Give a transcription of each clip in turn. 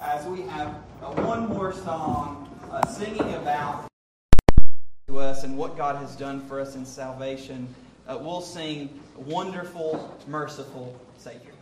as we have uh, one more song uh, singing about to us and what God has done for us in salvation, uh, we'll sing Wonderful, Merciful Savior.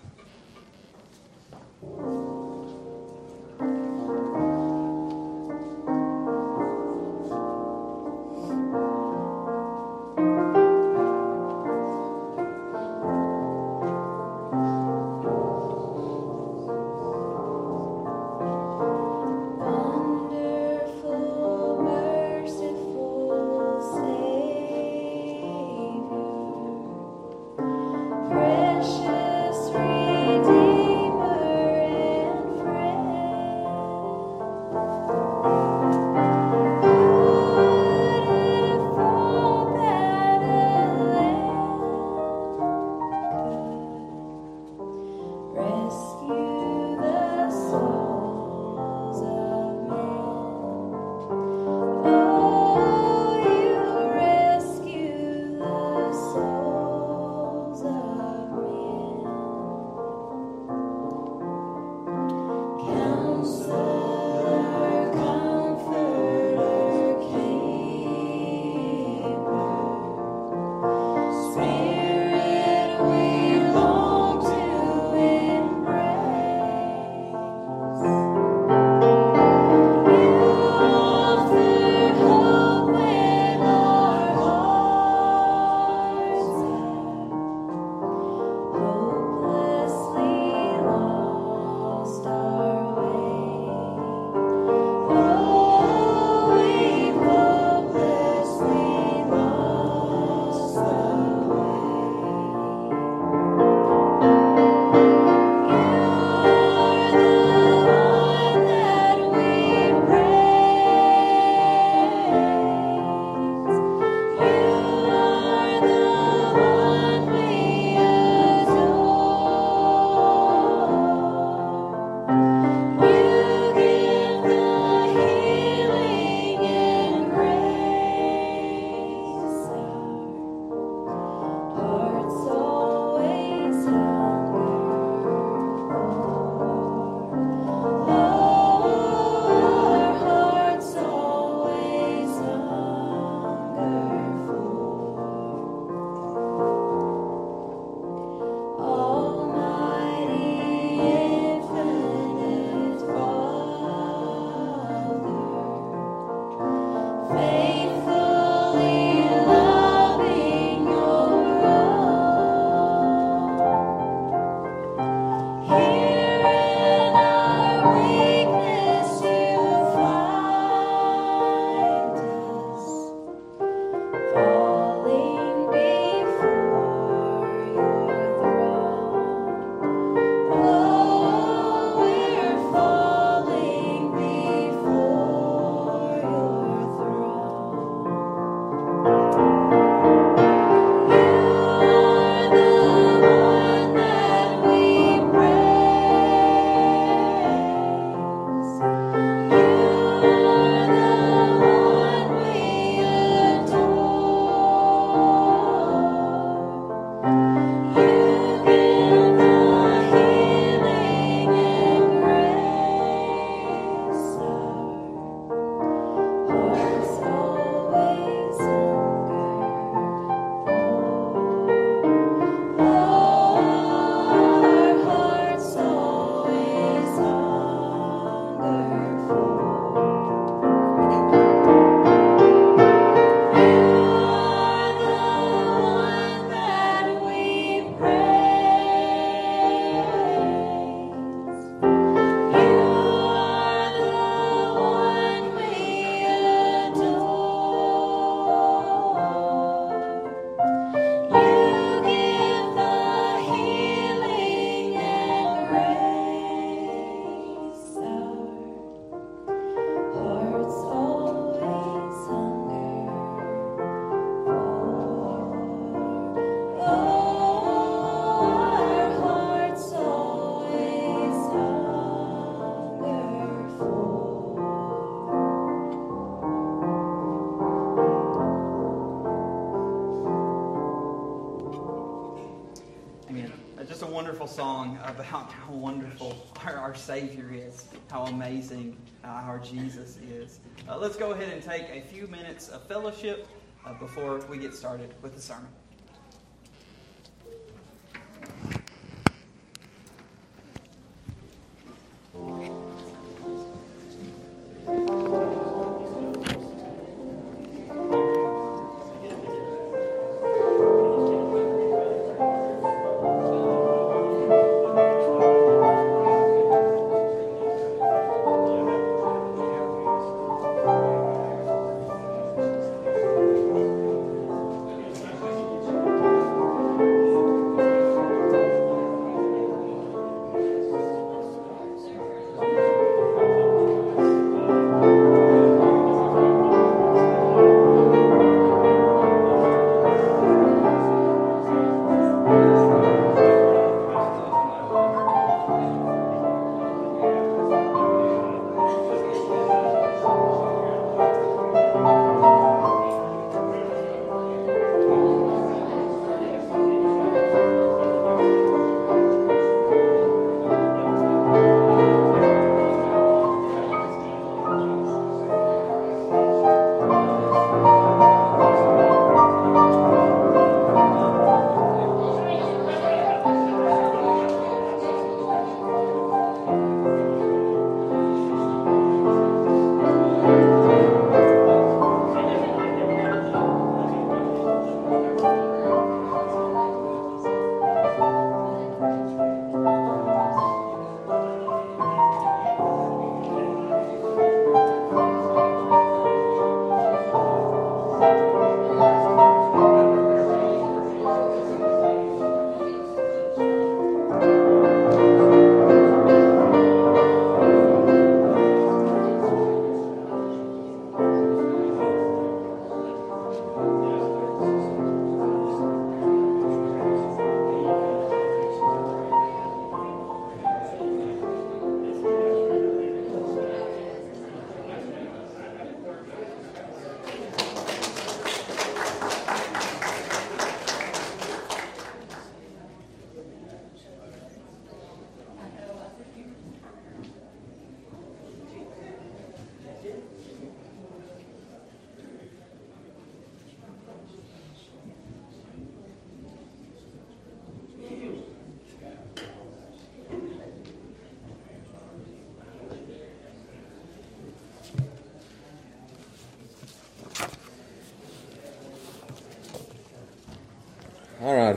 Wonderful song about how wonderful our, our Savior is, how amazing uh, our Jesus is. Uh, let's go ahead and take a few minutes of fellowship uh, before we get started with the sermon.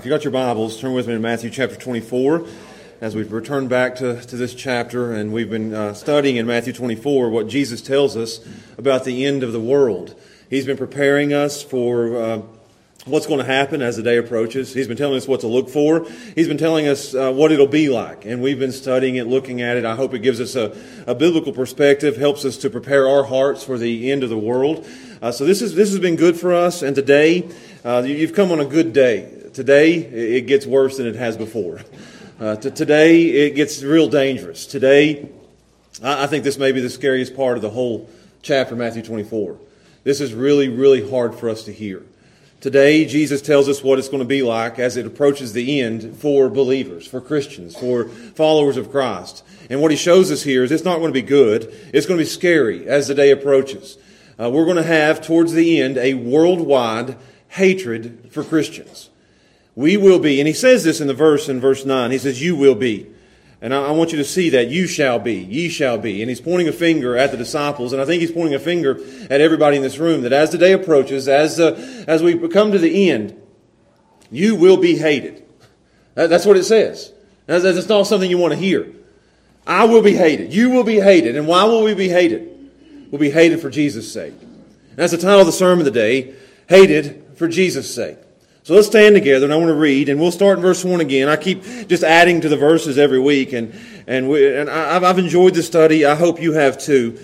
If you got your Bibles, turn with me to Matthew chapter 24 as we've returned back to, to this chapter and we've been uh, studying in Matthew 24 what Jesus tells us about the end of the world. He's been preparing us for uh, what's going to happen as the day approaches. He's been telling us what to look for. He's been telling us uh, what it'll be like. And we've been studying it, looking at it. I hope it gives us a, a biblical perspective, helps us to prepare our hearts for the end of the world. Uh, so this, is, this has been good for us. And today, uh, you've come on a good day. Today, it gets worse than it has before. Uh, to today, it gets real dangerous. Today, I, I think this may be the scariest part of the whole chapter, Matthew 24. This is really, really hard for us to hear. Today, Jesus tells us what it's going to be like as it approaches the end for believers, for Christians, for followers of Christ. And what he shows us here is it's not going to be good. It's going to be scary as the day approaches. Uh, we're going to have, towards the end, a worldwide hatred for Christians. We will be, and he says this in the verse in verse 9. He says, You will be. And I, want you to see that. You shall be. Ye shall be. And he's pointing a finger at the disciples, and I think he's pointing a finger at everybody in this room that as the day approaches, as, uh, as we come to the end, you will be hated. That, that's what it says. That's, that's not something you want to hear. I will be hated. You will be hated. And why will we be hated? We'll be hated for Jesus' sake. And that's the title of the sermon today Hated for Jesus' sake. So let's stand together and I want to read and we'll start in verse 1 again. I keep just adding to the verses every week and, and, we, and I, I've enjoyed the study. I hope you have too.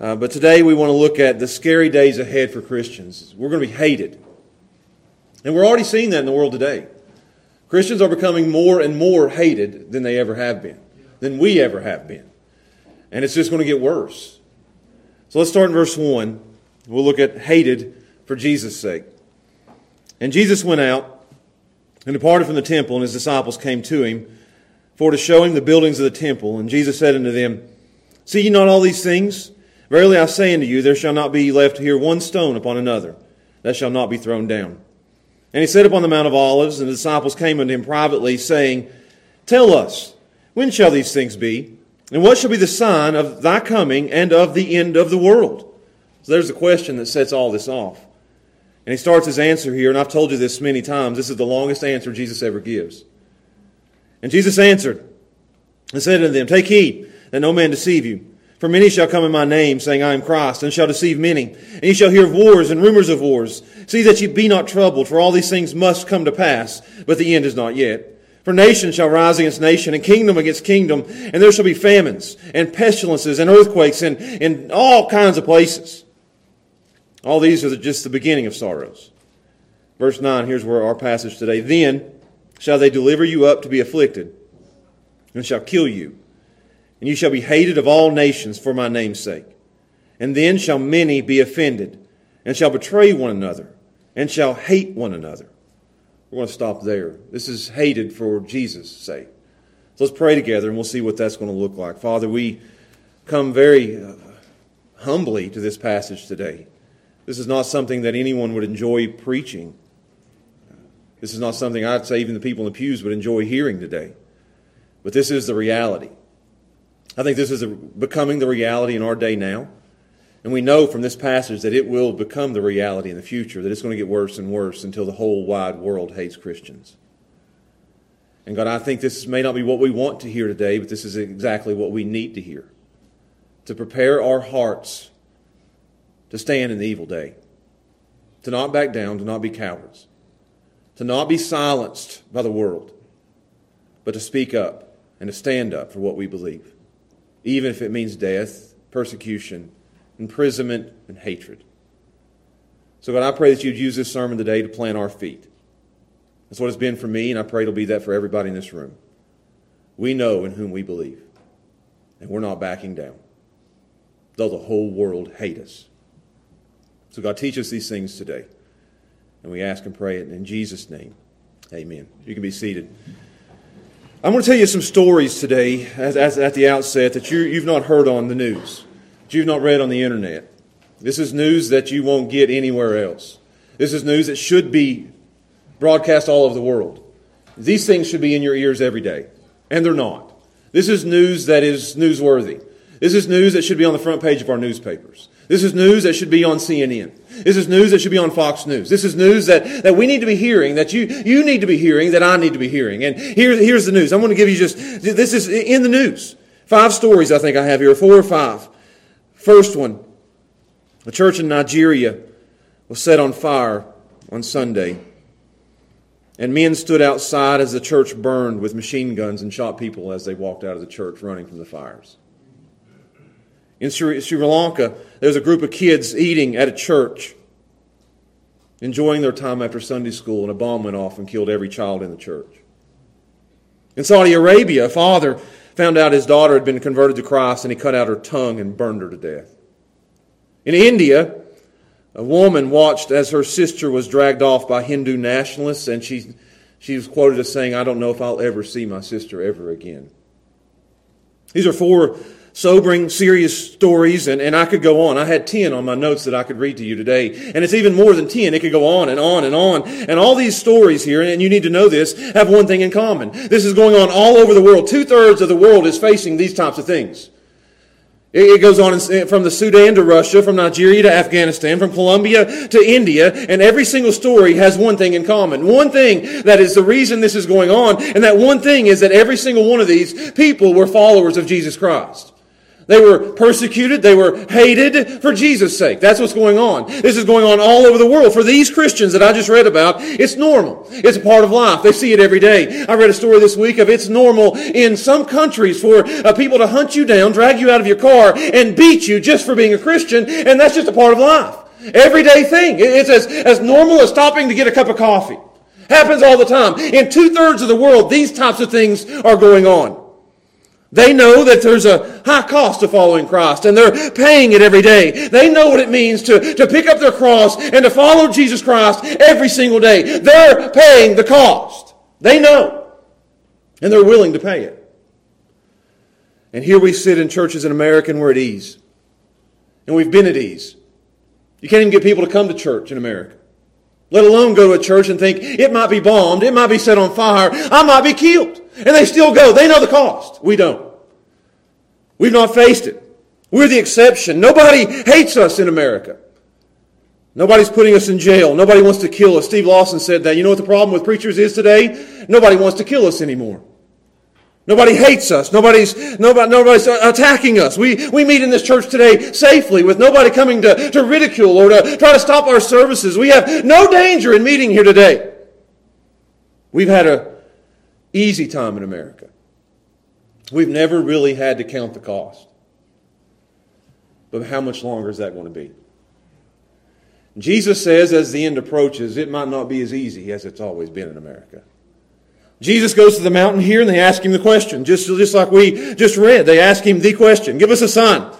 Uh, but today we want to look at the scary days ahead for Christians. We're going to be hated. And we're already seeing that in the world today. Christians are becoming more and more hated than they ever have been, than we ever have been. And it's just going to get worse. So let's start in verse 1. We'll look at hated for Jesus' sake. And Jesus went out and departed from the temple, and his disciples came to him. for to show him the buildings of the temple. And Jesus said unto them, See ye not all these things? Verily I say unto you, there shall not be left here one stone upon another that shall not be thrown down. And he sat upon the Mount of Olives, and the disciples came unto him privately, saying, Tell us, when shall these things be? And what shall be the sign of thy coming and of the end of the world? So there's the question that sets all this off. And he starts his answer here, and I've told you this many times. This is the longest answer Jesus ever gives. And Jesus answered and said unto them, Take heed that no man deceive you. For many shall come in my name, saying, I am Christ, and shall deceive many. And ye shall hear of wars and rumors of wars. See that ye be not troubled, for all these things must come to pass, but the end is not yet. For nation shall rise against nation, and kingdom against kingdom, and there shall be famines, and pestilences, and earthquakes, and in all kinds of places. All these are just the beginning of sorrows. Verse 9, here's where our passage today. Then shall they deliver you up to be afflicted, and shall kill you and you shall be hated of all nations for my name's sake. And then shall many be offended, and shall betray one another, and shall hate one another. We're going to stop there. This is hated for Jesus' sake. So let's pray together, and we'll see what that's going to look like. Father, we come very uh, humbly to this passage today. This is not something that anyone would enjoy preaching. This is not something I'd say even the people in the pews would enjoy hearing today. But this is the reality. I think this is becoming the reality in our day now. And we know from this passage that it will become the reality in the future, that it's going to get worse and worse until the whole wide world hates Christians. And God, I think this may not be what we want to hear today, but this is exactly what we need to hear to prepare our hearts to stand in the evil day, to not back down, to not be cowards, to not be silenced by the world, but to speak up and to stand up for what we believe even if it means death, persecution, imprisonment, and hatred. So, God, I pray that you'd use this sermon today to plant our feet. That's what it's been for me, and I pray it'll be that for everybody in this room. We know in whom we believe, and we're not backing down, though the whole world hate us. So, God, teach us these things today. And we ask and pray it in Jesus' name. Amen. You can be seated. I'm going to tell you some stories today as, as, at the outset that you, you've not heard on the news, that you've not read on the internet. This is news that you won't get anywhere else. This is news that should be broadcast all over the world. These things should be in your ears every day, and they're not. This is news that is newsworthy. This is news that should be on the front page of our newspapers. This is news that should be on CNN. This is news that should be on Fox News. This is news that, that we need to be hearing, that you, you need to be hearing, that I need to be hearing. And here, here's the news. I'm going to give you just, this is in the news. Five stories I think I have here, four or five. First one, a church in Nigeria was set on fire on Sunday. And men stood outside as the church burned with machine guns and shot people as they walked out of the church running from the fires. In Sri, Sri Lanka, there was a group of kids eating at a church, enjoying their time after Sunday school, and a bomb went off and killed every child in the church. In Saudi Arabia, a father found out his daughter had been converted to Christ, and he cut out her tongue and burned her to death. In India, a woman watched as her sister was dragged off by Hindu nationalists, and she, she was quoted as saying, I don't know if I'll ever see my sister ever again. These are four sobering, serious stories, and, and I could go on. I had 10 on my notes that I could read to you today. And it's even more than 10. It could go on and on and on. And all these stories here, and you need to know this, have one thing in common. This is going on all over the world. Two thirds of the world is facing these types of things. It it goes on from the Sudan to Russia, from Nigeria to Afghanistan, from Colombia to India, and every single story has one thing in common. One thing that is the reason this is going on, and that one thing is that every single one of these people were followers of Jesus Christ. They were persecuted. They were hated for Jesus' sake. That's what's going on. This is going on all over the world. For these Christians that I just read about, it's normal. It's a part of life. They see it every day. I read a story this week of it's normal in some countries for uh, people to hunt you down, drag you out of your car, and beat you just for being a Christian, and that's just a part of life. Everyday thing. It's as, as normal as stopping to get a cup of coffee. Happens all the time. In two thirds of the world, these types of things are going on. They know that there's a high cost to following Christ, and they're paying it every day. They know what it means to, to pick up their cross and to follow Jesus Christ every single day. They're paying the cost. They know. And they're willing to pay it. And here we sit in churches in America and we're at ease. And we've been at ease. You can't even get people to come to church in America. Let alone go to a church and think it might be bombed, it might be set on fire, I might be killed. And they still go. They know the cost. We don't. We've not faced it. We're the exception. Nobody hates us in America. Nobody's putting us in jail. Nobody wants to kill us. Steve Lawson said that. You know what the problem with preachers is today? Nobody wants to kill us anymore. Nobody hates us. Nobody's, nobody, nobody's attacking us. We, we meet in this church today safely with nobody coming to, to ridicule or to try to stop our services. We have no danger in meeting here today. We've had a easy time in America. We've never really had to count the cost. But how much longer is that going to be? Jesus says as the end approaches, it might not be as easy as it's always been in America. Jesus goes to the mountain here and they ask him the question, just, just like we just read. They ask him the question, give us a sign.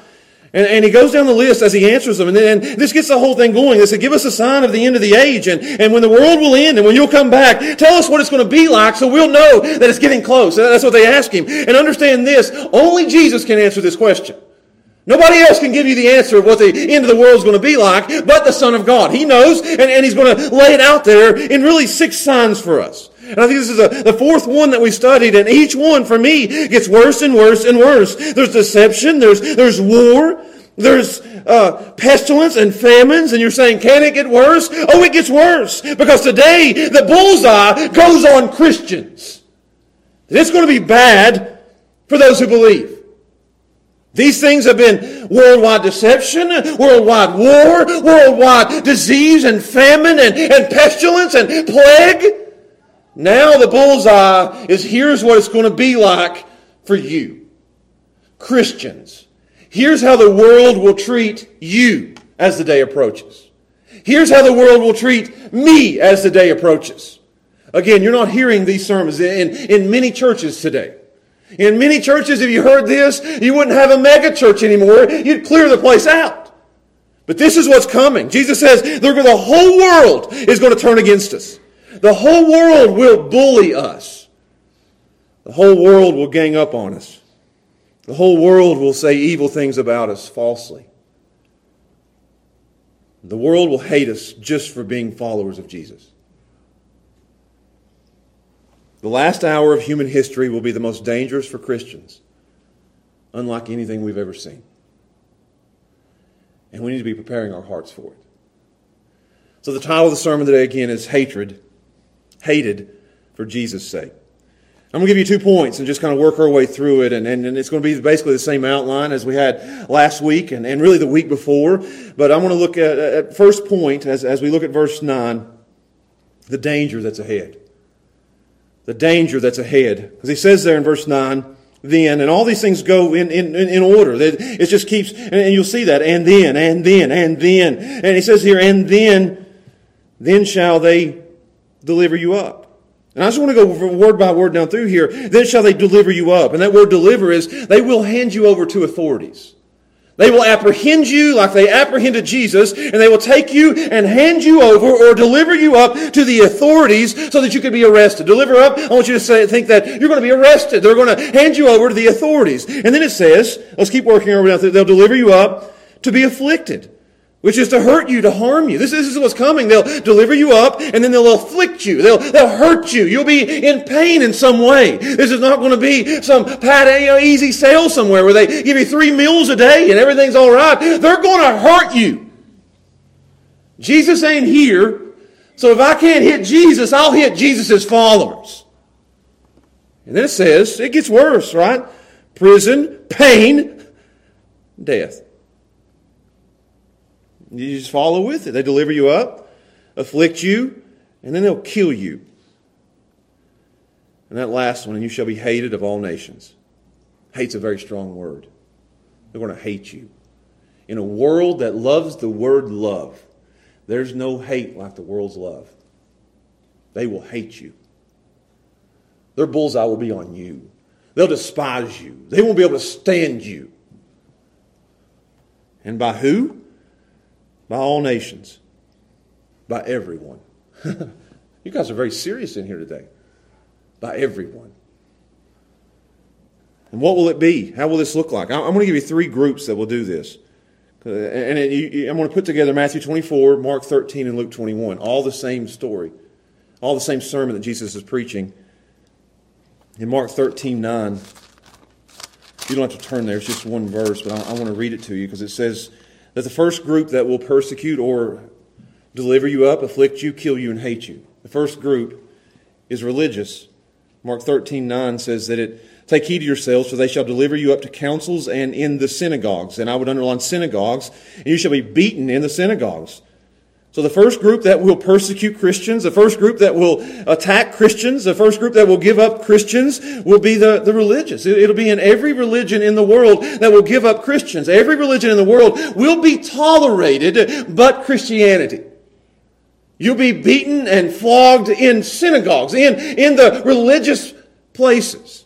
And, and he goes down the list as he answers them. And then and this gets the whole thing going. They say, give us a sign of the end of the age and, and when the world will end and when you'll come back, tell us what it's going to be like so we'll know that it's getting close. That's what they ask him. And understand this, only Jesus can answer this question. Nobody else can give you the answer of what the end of the world is going to be like but the Son of God. He knows and, and he's going to lay it out there in really six signs for us. And I think this is a, the fourth one that we studied, and each one for me gets worse and worse and worse. There's deception, there's, there's war, there's uh, pestilence and famines, and you're saying, can it get worse? Oh, it gets worse. Because today, the bullseye goes on Christians. It's going to be bad for those who believe. These things have been worldwide deception, worldwide war, worldwide disease and famine and, and pestilence and plague. Now the bullseye is here's what it's going to be like for you. Christians. Here's how the world will treat you as the day approaches. Here's how the world will treat me as the day approaches. Again, you're not hearing these sermons in, in many churches today. In many churches, if you heard this, you wouldn't have a mega church anymore. You'd clear the place out. But this is what's coming. Jesus says the whole world is going to turn against us. The whole world will bully us. The whole world will gang up on us. The whole world will say evil things about us falsely. The world will hate us just for being followers of Jesus. The last hour of human history will be the most dangerous for Christians, unlike anything we've ever seen. And we need to be preparing our hearts for it. So, the title of the sermon today again is Hatred, Hated for Jesus' sake. I'm going to give you two points and just kind of work our way through it. And, and, and, it's going to be basically the same outline as we had last week and, and really the week before. But I'm going to look at, at first point as, as we look at verse 9, the danger that's ahead. The danger that's ahead. Because he says there in verse 9, then, and all these things go in, in, in order. It just keeps, and you'll see that, and then, and then, and then. And he says here, and then, then shall they deliver you up. And I just want to go word by word down through here. Then shall they deliver you up. And that word deliver is they will hand you over to authorities. They will apprehend you like they apprehended Jesus, and they will take you and hand you over or deliver you up to the authorities so that you can be arrested. Deliver up, I want you to say, think that you're going to be arrested. They're going to hand you over to the authorities. And then it says, let's keep working over down they'll deliver you up to be afflicted which is to hurt you, to harm you. This, this, is what's coming. They'll deliver you up and then they'll afflict you. They'll, they'll hurt you. You'll be in pain in some way. This is not going to be some pat, easy sale somewhere where they give you three meals a day and everything's all right. They're going to hurt you. Jesus ain't here. So if I can't hit Jesus, I'll hit Jesus' followers. And then it says, it gets worse, right? Prison, pain, death. You just follow with it. They deliver you up, afflict you, and then they'll kill you. And that last one, and you shall be hated of all nations. Hate's a very strong word. They're going to hate you. In a world that loves the word love, there's no hate like the world's love. They will hate you. Their bullseye will be on you. They'll despise you. They won't be able to stand you. And by who? By all nations, by everyone. you guys are very serious in here today. By everyone. And what will it be? How will this look like? I'm going to give you three groups that will do this. Uh, And I'm going to put together Matthew 24, Mark 13, and Luke 21. All the same story. All the same sermon that Jesus is preaching. In Mark 13, 9, you don't have to turn there, it's just one verse, but I want to read it to you because it says that the first group that will persecute or deliver you up, afflict you, kill you, and hate you. The first group is religious. Mark 13, 9 says that it, take heed to yourselves, for they shall deliver you up to councils and in the synagogues. And I would underline synagogues, and you shall be beaten in the synagogues. So the first group that will persecute Christians, the first group that will attack Christians, the first group that will give up Christians will be the, the religious. It, it'll be in every religion in the world that will give up Christians. Every religion in the world will be tolerated but Christianity. You'll be beaten and flogged in synagogues, in, in the religious places.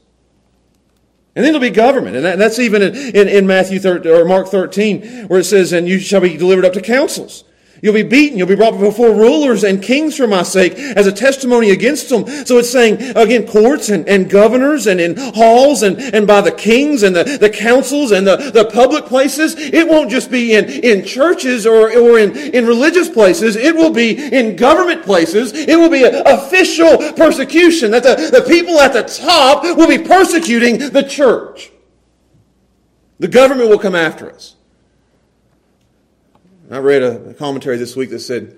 And then there'll be government. And that, that's even in, in, in Matthew 13, or Mark 13, where it says, and you shall be delivered up to councils. You'll be beaten. You'll be brought before rulers and kings for my sake as a testimony against them. So it's saying, again, courts and, and governors and in halls and, and by the kings and the, the councils and the, the public places. It won't just be in, in churches or, or in, in religious places. It will be in government places. It will be official persecution that the, the people at the top will be persecuting the church. The government will come after us. I read a commentary this week that said,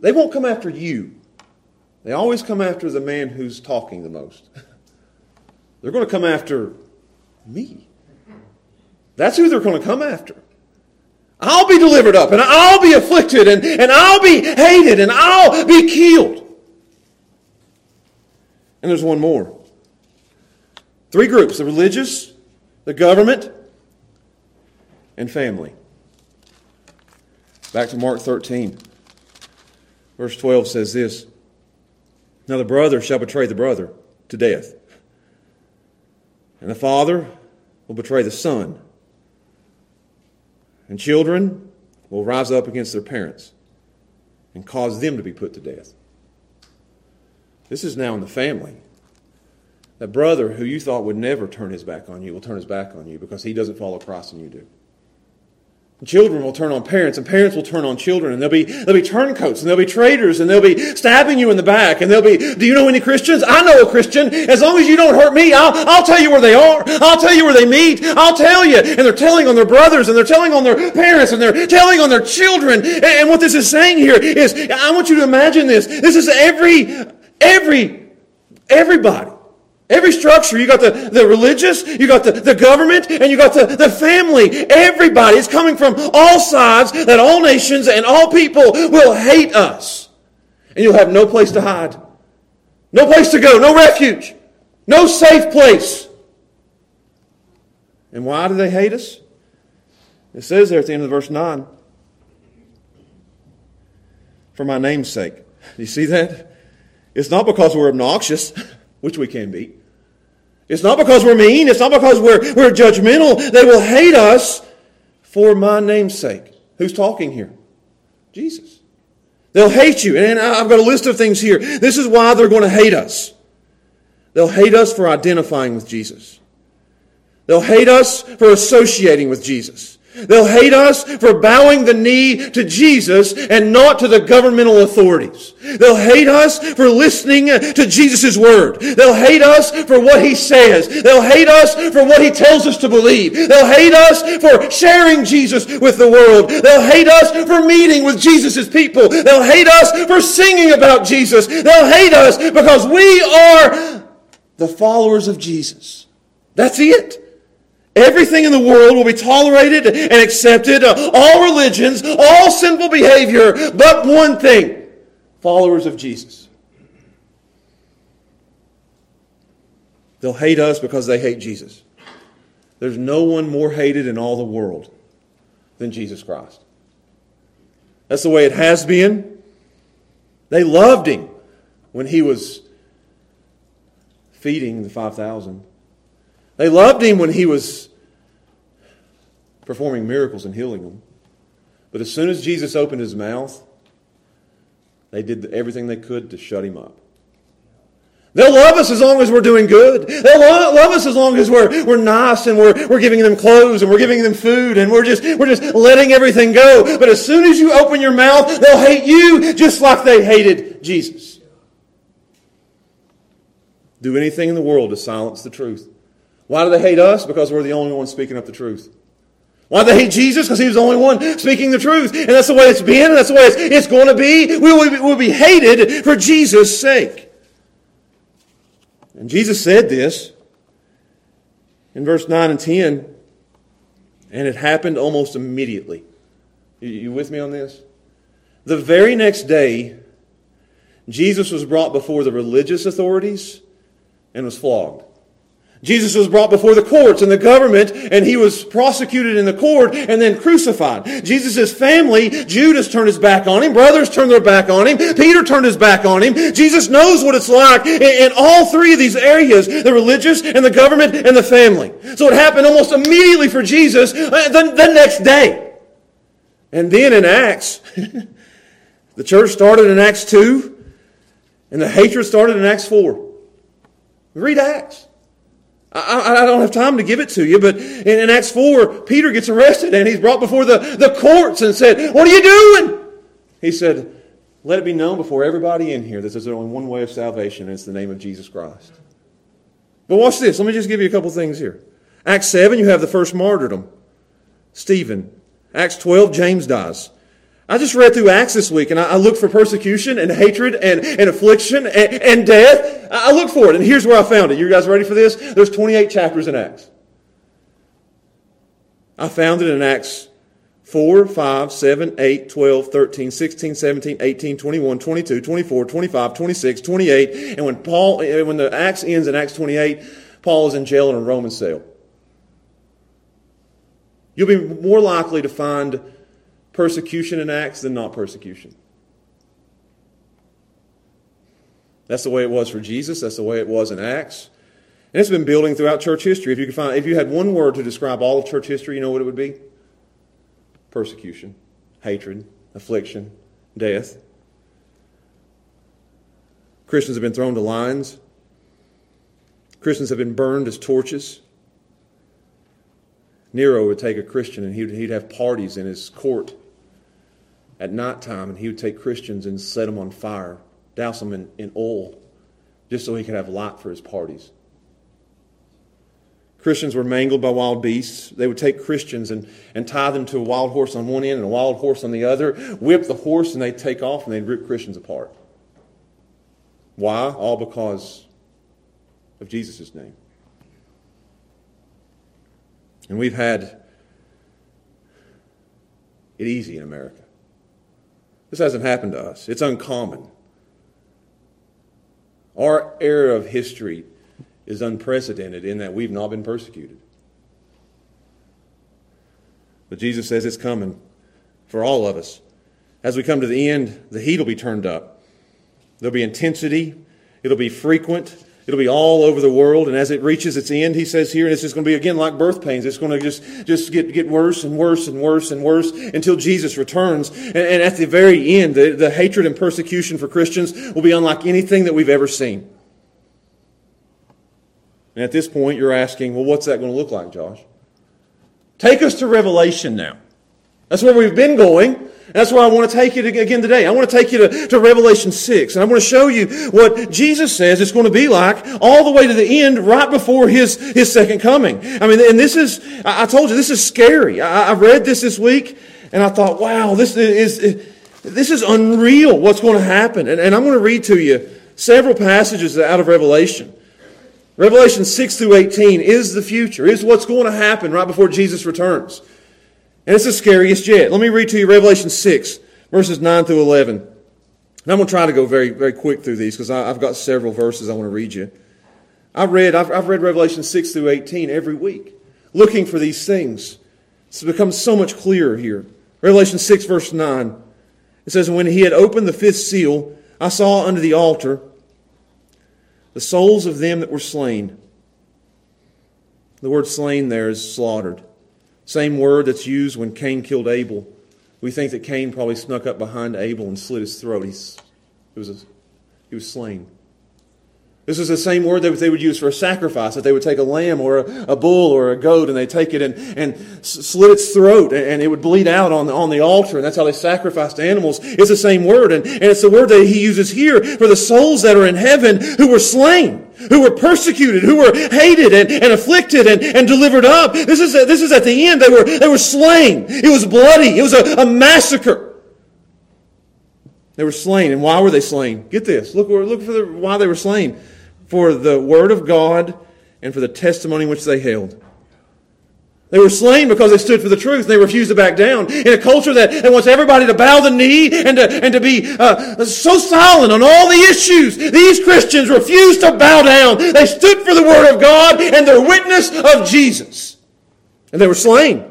they won't come after you. They always come after the man who's talking the most. They're going to come after me. That's who they're going to come after. I'll be delivered up and I'll be afflicted and, and I'll be hated and I'll be killed. And there's one more. Three groups the religious, the government, and family. Back to Mark 13. Verse 12 says this Now the brother shall betray the brother to death, and the father will betray the son, and children will rise up against their parents and cause them to be put to death. This is now in the family. That brother who you thought would never turn his back on you will turn his back on you because he doesn't follow Christ and you do. Children will turn on parents, and parents will turn on children, and there'll be, there'll be turncoats, and there'll be traitors, and they'll be stabbing you in the back, and they'll be, do you know any Christians? I know a Christian. As long as you don't hurt me, I'll, I'll tell you where they are. I'll tell you where they meet. I'll tell you. And they're telling on their brothers, and they're telling on their parents, and they're telling on their children. And, and what this is saying here is, I want you to imagine this. This is every, every, everybody. Every structure, you got the, the religious, you got the, the government, and you got the, the family. Everybody is coming from all sides, that all nations and all people will hate us. And you'll have no place to hide. No place to go, no refuge, no safe place. And why do they hate us? It says there at the end of verse 9, for my name's sake. You see that? It's not because we're obnoxious, which we can be. It's not because we're mean. It's not because we're, we're judgmental. They will hate us for my name's sake. Who's talking here? Jesus. They'll hate you. And I've got a list of things here. This is why they're going to hate us. They'll hate us for identifying with Jesus. They'll hate us for associating with Jesus. They'll hate us for bowing the knee to Jesus and not to the governmental authorities. They'll hate us for listening to Jesus' word. They'll hate us for what he says. They'll hate us for what he tells us to believe. They'll hate us for sharing Jesus with the world. They'll hate us for meeting with Jesus' people. They'll hate us for singing about Jesus. They'll hate us because we are the followers of Jesus. That's it. Everything in the world will be tolerated and accepted. All religions, all sinful behavior, but one thing followers of Jesus. They'll hate us because they hate Jesus. There's no one more hated in all the world than Jesus Christ. That's the way it has been. They loved him when he was feeding the 5,000. They loved him when he was performing miracles and healing them. But as soon as Jesus opened his mouth, they did everything they could to shut him up. They'll love us as long as we're doing good. They'll lo- love us as long as we're, we're nice and we're, we're giving them clothes and we're giving them food and we're just, we're just letting everything go. But as soon as you open your mouth, they'll hate you just like they hated Jesus. Do anything in the world to silence the truth. Why do they hate us? Because we're the only ones speaking up the truth. Why they hate Jesus? Because he was the only one speaking the truth. And that's the way it's been, and that's the way it's, it's going to be. We will, be. we'll be hated for Jesus' sake. And Jesus said this in verse 9 and 10, and it happened almost immediately. You, you with me on this? The very next day, Jesus was brought before the religious authorities and was flogged. Jesus was brought before the courts and the government, and he was prosecuted in the court and then crucified. Jesus' family, Judas turned his back on him, brothers turned their back on him, Peter turned his back on him. Jesus knows what it's like in, in all three of these areas the religious and the government and the family. So it happened almost immediately for Jesus uh, the, the next day. And then in Acts, the church started in Acts 2, and the hatred started in Acts 4. Read Acts. I, I, don't have time to give it to you, but in, in, Acts 4, Peter gets arrested and he's brought before the, the courts and said, What are you doing? He said, Let it be known before everybody in here that there's only one way of salvation, and it's the name of Jesus Christ. But watch this. Let me just give you a couple things here. Acts 7, you have the first martyrdom Stephen. Acts 12, James dies. I just read through Acts this week and I, I looked for persecution and hatred and, and affliction and, and death. I, I looked for it and here's where I found it. You guys ready for this? There's 28 chapters in Acts. I found it in Acts 4, 5, 7, 8, 12, 13, 16, 17, 18, 21, 22, 24, 25, 26, 28. And when Paul, eh, when the Acts ends in Acts 28, Paul is in jail in a Roman cell. You'll be more likely to find persecution in Acts than not persecution. That's the way it was for Jesus. That's the way it was in Acts. And it's been building throughout church history. If you could find, if you had one word to describe all of church history, you know what it would be? Persecution, hatred, affliction, death. Christians have been thrown to lions. Christians have been burned as torches. Nero would take a Christian and he'd, he'd have parties in his court at night time, and he would take Christians and set them on fire, douse them in, in oil, just so he could have light for his parties. Christians were mangled by wild beasts. They would take Christians and, and tie them to a wild horse on one end and a wild horse on the other, whip the horse, and they'd take off and they'd rip Christians apart. Why? All because of Jesus' name. And we've had it easy in America. This hasn't happened to us. It's uncommon. Our era of history is unprecedented in that we've not been persecuted. But Jesus says it's coming for all of us. As we come to the end, the heat will be turned up. There'll be intensity, it'll be frequent, It'll be all over the world, and as it reaches its end, he says here, and it's just going to be again like birth pains. It's going to just, just get, get worse and worse and worse and worse until Jesus returns. And, and at the very end, the, the hatred and persecution for Christians will be unlike anything that we've ever seen. And at this point, you're asking, well, what's that going to look like, Josh? Take us to Revelation now. That's where we've been going. That's why I want to take you to, again today. I want to take you to, to Revelation 6. And I want to show you what Jesus says it's going to be like all the way to the end, right before his, his second coming. I mean, and this is, I told you, this is scary. I, I read this this week, and I thought, wow, this is, this is unreal what's going to happen. And, and I'm going to read to you several passages out of Revelation. Revelation 6 through 18 is the future, is what's going to happen right before Jesus returns. And it's the scariest yet. Let me read to you Revelation 6, verses 9 through 11. And I'm going to try to go very, very quick through these because I've got several verses I want to read you. I read, I've, I've read Revelation 6 through 18 every week, looking for these things. It's become so much clearer here. Revelation 6, verse 9. It says, When he had opened the fifth seal, I saw under the altar the souls of them that were slain. The word slain there is slaughtered. Same word that's used when Cain killed Abel. We think that Cain probably snuck up behind Abel and slit his throat. He's, he, was a, he was slain. This is the same word that they would use for a sacrifice, that they would take a lamb or a, a bull or a goat and they take it and, and slit its throat and, it would bleed out on the, on the altar. And that's how they sacrificed animals. It's the same word. And, and it's the word that he uses here for the souls that are in heaven who were slain, who were persecuted, who were hated and, and afflicted and, and delivered up. This is, this is at the end. They were, they were slain. It was bloody. It was a, a massacre. They were slain. And why were they slain? Get this. Look, look for the, why they were slain. For the word of God and for the testimony which they held. They were slain because they stood for the truth. They refused to back down. In a culture that, that wants everybody to bow the knee and to, and to be uh, so silent on all the issues, these Christians refused to bow down. They stood for the Word of God and their witness of Jesus. And they were slain.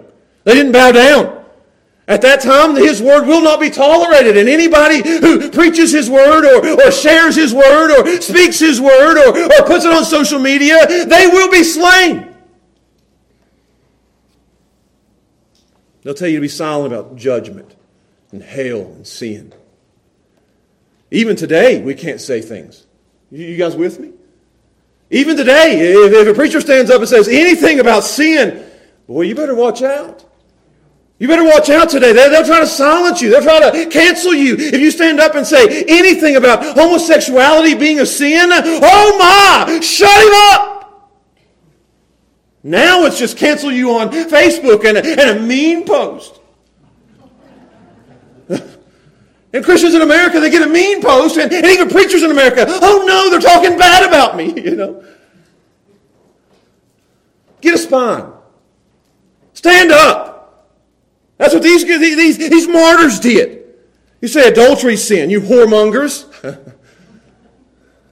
They didn't bow down. At that time, his word will not be tolerated, and anybody who preaches his word or, or shares his word or speaks his word or, or puts it on social media, they will be slain. They'll tell you to be silent about judgment and hell and sin. Even today, we can't say things. You you guys with me? Even today, if, if a preacher stands up and says anything about sin, boy, you better watch out. You better watch out today. They'll, they'll try to silence you. They'll try to cancel you. If you stand up and say anything about homosexuality being a sin, oh my, shut him up. Now it's just cancel you on Facebook and a, and a mean post. and Christians in America, they get a mean post, and, and even preachers in America, oh no, they're talking bad about me, you know. Get a spine. Stand up. That's what these, these, these martyrs did. You say adultery sin, you whoremongers.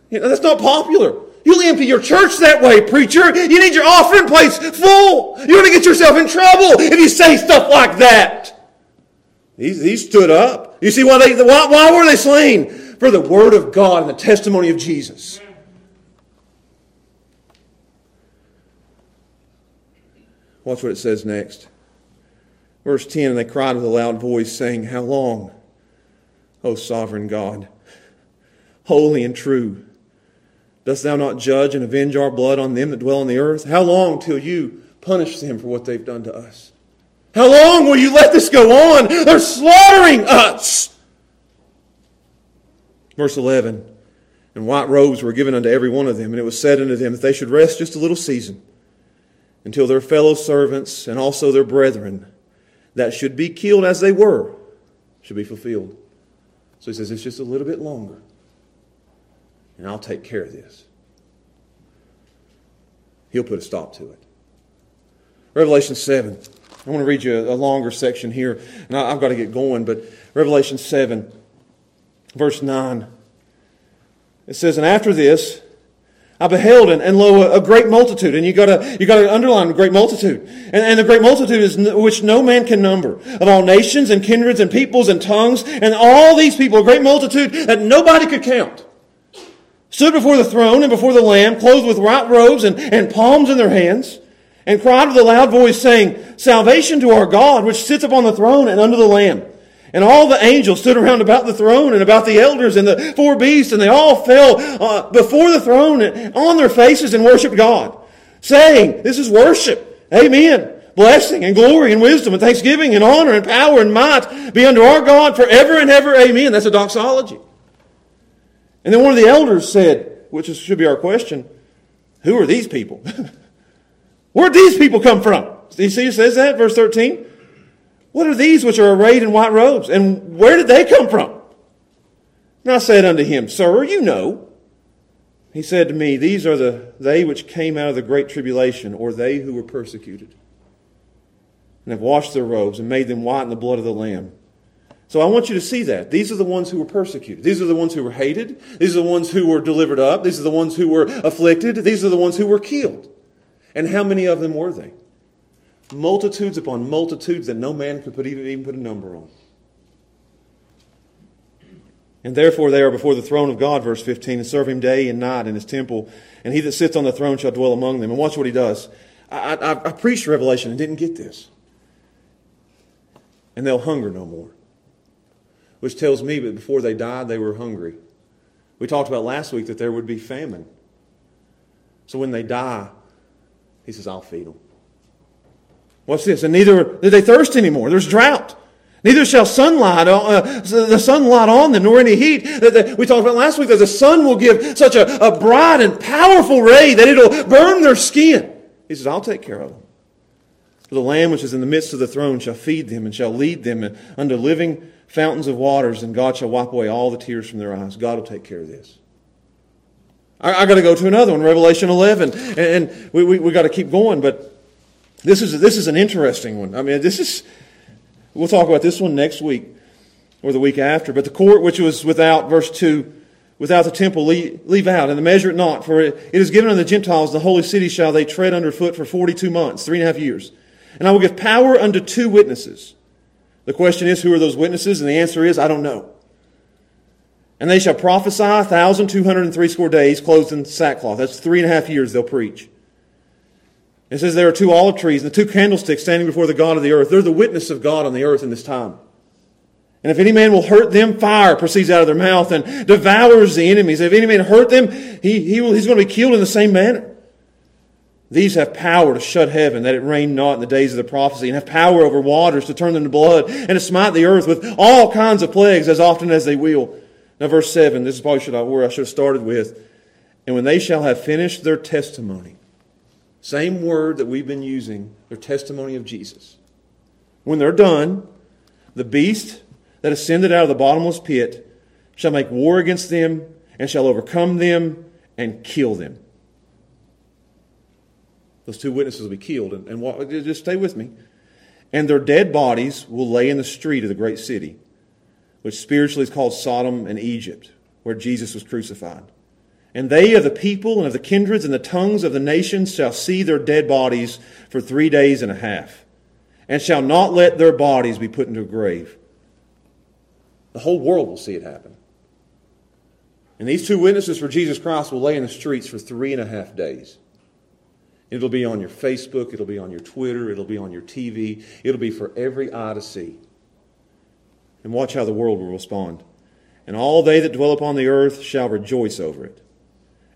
you know, that's not popular. You'll empty your church that way, preacher. You need your offering plates full. You're going to get yourself in trouble if you say stuff like that. These, these stood up. You see why they why, why were they slain? For the word of God and the testimony of Jesus. Watch what it says next. Verse 10 And they cried with a loud voice, saying, How long, O sovereign God, holy and true, dost thou not judge and avenge our blood on them that dwell on the earth? How long till you punish them for what they've done to us? How long will you let this go on? They're slaughtering us. Verse 11 And white robes were given unto every one of them, and it was said unto them that they should rest just a little season until their fellow servants and also their brethren that should be killed as they were should be fulfilled. So he says, It's just a little bit longer, and I'll take care of this. He'll put a stop to it. Revelation 7. I want to read you a, longer section here, and I've got to get going, but Revelation 7, verse 9. It says, And after this, I beheld, and, and lo, a, a great multitude. And you gotta, you gotta underline a great multitude. And, and the great multitude is n- which no man can number. Of all nations and kindreds and peoples and tongues. And all these people, a great multitude that nobody could count. Stood before the throne and before the Lamb, clothed with white robes and, and palms in their hands. And cried with a loud voice saying, Salvation to our God, which sits upon the throne and under the Lamb. And all the angels stood around about the throne and about the elders and the four beasts, and they all fell uh, before the throne on their faces and worshiped God, saying, This is worship. Amen. Blessing and glory and wisdom and thanksgiving and honor and power and might be unto our God forever and ever. Amen. That's a doxology. And then one of the elders said, which is, should be our question, Who are these people? Where'd these people come from? You see it says that, verse 13? What are these which are arrayed in white robes? And where did they come from? And I said unto him, Sir, you know. He said to me, These are the they which came out of the great tribulation, or they who were persecuted, and have washed their robes and made them white in the blood of the Lamb. So I want you to see that. These are the ones who were persecuted. These are the ones who were hated. These are the ones who were delivered up. These are the ones who were afflicted. These are the ones who were killed. And how many of them were they? Multitudes upon multitudes that no man could put even, even put a number on. And therefore they are before the throne of God, verse 15, and serve him day and night in his temple. And he that sits on the throne shall dwell among them. And watch what he does. I, I, I preached Revelation and didn't get this. And they'll hunger no more. Which tells me that before they died, they were hungry. We talked about last week that there would be famine So when they die, he says, I'll feed them. What's this? And neither do they thirst anymore. There's drought. Neither shall sunlight, uh, the sunlight on them, nor any heat. That we talked about last week that the sun will give such a, a bright and powerful ray that it'll burn their skin. He says, I'll take care of them. The Lamb which is in the midst of the throne shall feed them and shall lead them unto living fountains of waters, and God shall wipe away all the tears from their eyes. God will take care of this. I, got to go to another one, Revelation 11, and, we, we got to keep going, but this is, this is an interesting one. I mean, this is, we'll talk about this one next week or the week after. But the court which was without, verse 2, without the temple, leave, leave out, and measure it not, for it, it is given unto the Gentiles, the holy city shall they tread under foot for 42 months, three and a half years. And I will give power unto two witnesses. The question is, who are those witnesses? And the answer is, I don't know. And they shall prophesy a thousand two hundred and threescore days, clothed in sackcloth. That's three and a half years they'll preach. It says there are two olive trees and the two candlesticks standing before the God of the earth. They're the witness of God on the earth in this time. And if any man will hurt them, fire proceeds out of their mouth and devours the enemies. If any man hurt them, he, he will, he's going to be killed in the same manner. These have power to shut heaven, that it rain not in the days of the prophecy, and have power over waters to turn them to blood, and to smite the earth with all kinds of plagues as often as they will. Now, verse 7, this is probably should I, where I should have started with. And when they shall have finished their testimony, same word that we've been using, their testimony of Jesus. When they're done, the beast that ascended out of the bottomless pit shall make war against them, and shall overcome them, and kill them. Those two witnesses will be killed. And, and just stay with me. And their dead bodies will lay in the street of the great city, which spiritually is called Sodom and Egypt, where Jesus was crucified. And they of the people and of the kindreds and the tongues of the nations shall see their dead bodies for three days and a half, and shall not let their bodies be put into a grave. The whole world will see it happen. And these two witnesses for Jesus Christ will lay in the streets for three and a half days. It'll be on your Facebook, it'll be on your Twitter, it'll be on your TV, it'll be for every eye to see. And watch how the world will respond. And all they that dwell upon the earth shall rejoice over it,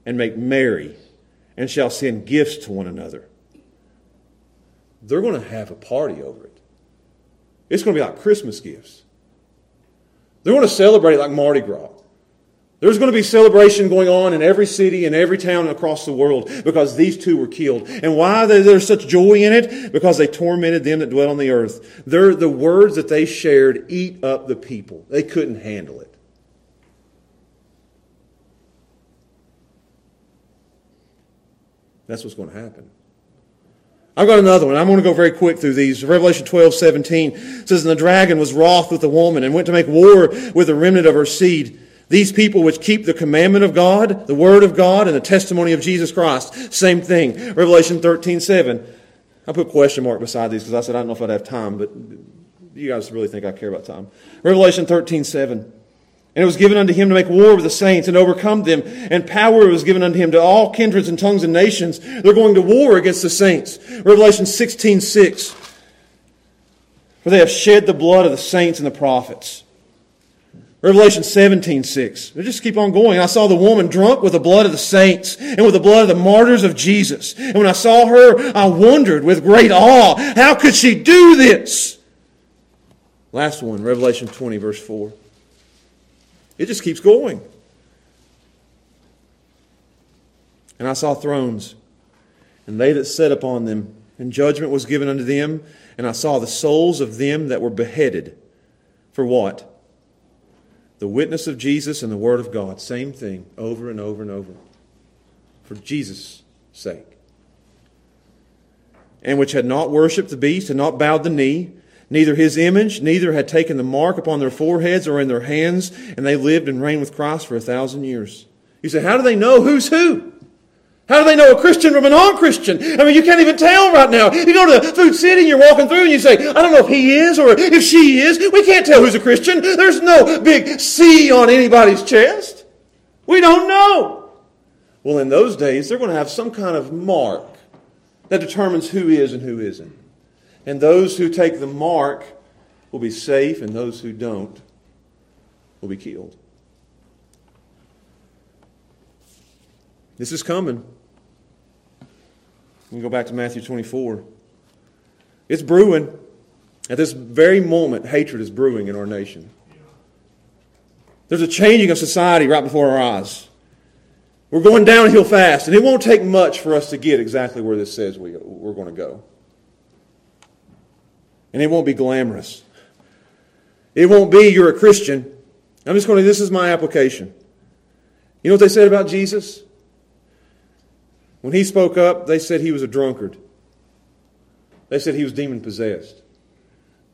and make merry, and shall send gifts to one another. They're going to have a party over it. It's going to be like Christmas gifts. They're going to celebrate like Mardi Gras. There's going to be celebration going on in every city and every town across the world because these two were killed. And why there's such joy in it? Because they tormented them that dwell on the earth. The words that they shared eat up the people. They couldn't handle it. That's what's going to happen. I've got another one. I'm going to go very quick through these. Revelation 12, 17 says, And the dragon was wroth with the woman and went to make war with the remnant of her seed. These people which keep the commandment of God, the word of God, and the testimony of Jesus Christ. Same thing. Revelation 13, 7. I put question mark beside these because I said I don't know if I'd have time, but you guys really think I care about time. Revelation 13, 7. And it was given unto him to make war with the saints and overcome them. And power was given unto him to all kindreds and tongues and nations. They're going to war against the saints. Revelation 16, 6. For they have shed the blood of the saints and the prophets. Revelation 17, 6. They just keep on going. I saw the woman drunk with the blood of the saints and with the blood of the martyrs of Jesus. And when I saw her, I wondered with great awe, how could she do this? Last one, Revelation 20, verse 4. It just keeps going. And I saw thrones, and they that sat upon them, and judgment was given unto them. And I saw the souls of them that were beheaded. For what? The witness of Jesus and the Word of God. Same thing, over and over and over. For Jesus' sake. And which had not worshipped the beast, and not bowed the knee, neither his image, neither had taken the mark upon their foreheads or in their hands, and they lived and reigned with Christ for a thousand years. You say, how do they know who's who? How do they know a Christian from a non-Christian? I mean, you can't even tell right now. You go to the Food City and you're walking through and you say, I don't know if he is or if she is. We can't tell who's a Christian. There's no big C on anybody's chest. We don't know. Well, in those days, they're going to have some kind of mark that determines who is and who isn't. And those who take the mark will be safe, and those who don't will be killed. This is coming. We go back to Matthew 24. It's brewing. At this very moment, hatred is brewing in our nation. There's a changing of society right before our eyes. We're going downhill fast, and it won't take much for us to get exactly where this says we, we're going to go. And it won't be glamorous. It won't be you're a Christian. I'm just going to, this is my application. You know what they said about Jesus? When he spoke up, they said he was a drunkard. They said he was demon possessed.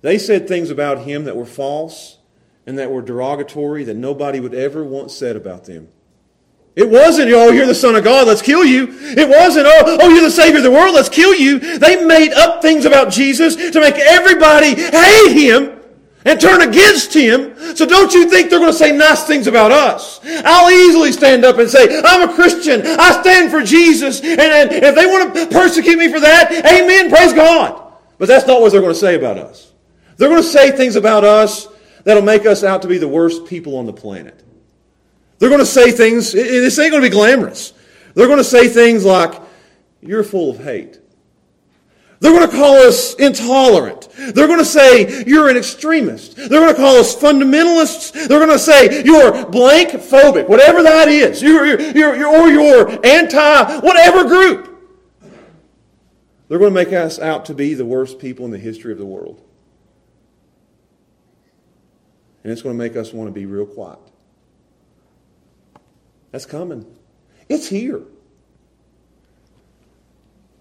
They said things about him that were false and that were derogatory that nobody would ever want said about them. It wasn't, oh, you're the Son of God, let's kill you. It wasn't, oh, oh, you're the Savior of the world, let's kill you. They made up things about Jesus to make everybody hate him and turn against him. So don't you think they're going to say nice things about us? I'll easily stand up and say, I'm a Christian. I stand for Jesus. And, and if they want to persecute me for that, amen, praise God. But that's not what they're going to say about us. They're going to say things about us that'll make us out to be the worst people on the planet. They're going to say things, this ain't going to be glamorous. They're going to say things like, you're full of hate. They're going to call us intolerant. They're going to say you're an extremist. They're going to call us fundamentalists. They're going to say you're blank phobic, whatever that is. You're, you're, you're, or you're anti whatever group. They're going to make us out to be the worst people in the history of the world. And it's going to make us want to be real quiet. That's coming. It's here.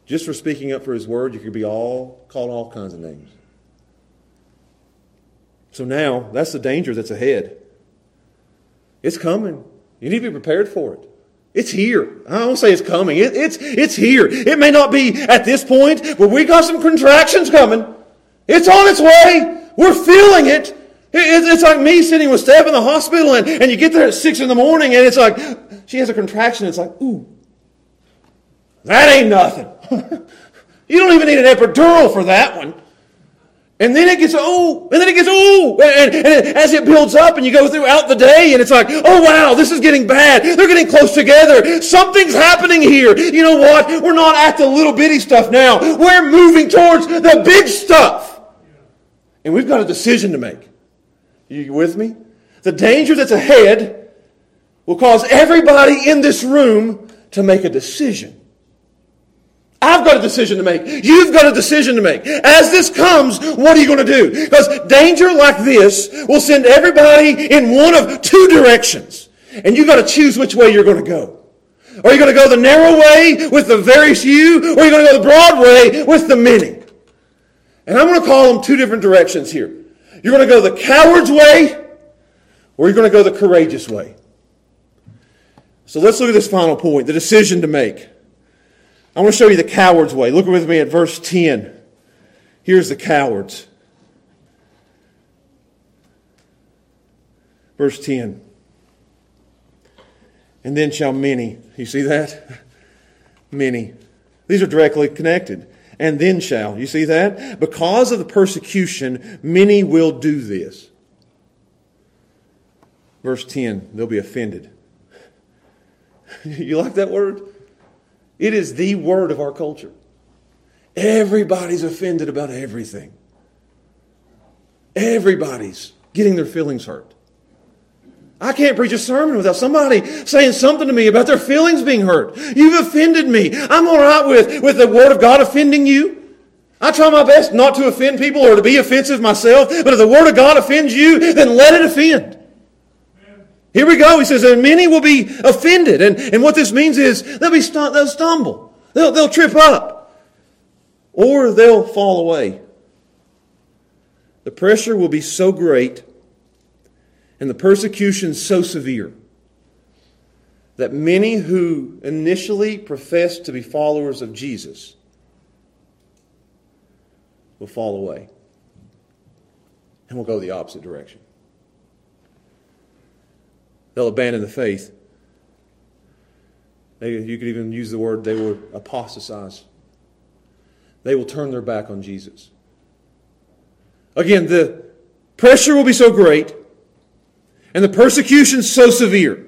Just for speaking up for his word, you could be all called all kinds of names. So now, that's the danger that's ahead. It's coming. You need to be prepared for it. It's here. I don't say it's coming. It, it's, it's here. It may not be at this point, but we got some contractions coming. It's on its way. We're feeling it. It- It's like me sitting with Steph in the hospital, and, and you get there at 6 in the morning, and it's like, she has a contraction. It's like, ooh, that ain't nothing. you don't even need an epidural for that one. And then it gets, oh, and then it gets, oh, and, and, and as it builds up and you go throughout the day and it's like, oh wow, this is getting bad. They're getting close together. Something's happening here. You know what? We're not at the little bitty stuff now. We're moving towards the big stuff. And we've got a decision to make. You with me? The danger that's ahead will cause everybody in this room to make a decision. I've got a decision to make. You've got a decision to make. As this comes, what are you going to do? Because danger like this will send everybody in one of two directions. And you've got to choose which way you're going to go. Are you going to go the narrow way with the very few, or are you going to go the broad way with the many? And I'm going to call them two different directions here. You're going to go the coward's way, or you're going to go the courageous way. So let's look at this final point the decision to make. I want to show you the coward's way. Look with me at verse 10. Here's the cowards. Verse 10. And then shall many, you see that? Many. These are directly connected. And then shall, you see that? Because of the persecution, many will do this. Verse 10, they'll be offended. you like that word? It is the word of our culture. Everybody's offended about everything. Everybody's getting their feelings hurt. I can't preach a sermon without somebody saying something to me about their feelings being hurt. You've offended me. I'm all right with, with the Word of God offending you. I try my best not to offend people or to be offensive myself, but if the Word of God offends you, then let it offend. Here we go. He says, and many will be offended. And, and what this means is they'll, be they'll stumble. They'll, they'll trip up. Or they'll fall away. The pressure will be so great and the persecution so severe that many who initially professed to be followers of Jesus will fall away and will go the opposite direction. They'll abandon the faith. They, you could even use the word they will apostatize. They will turn their back on Jesus. Again, the pressure will be so great and the persecution so severe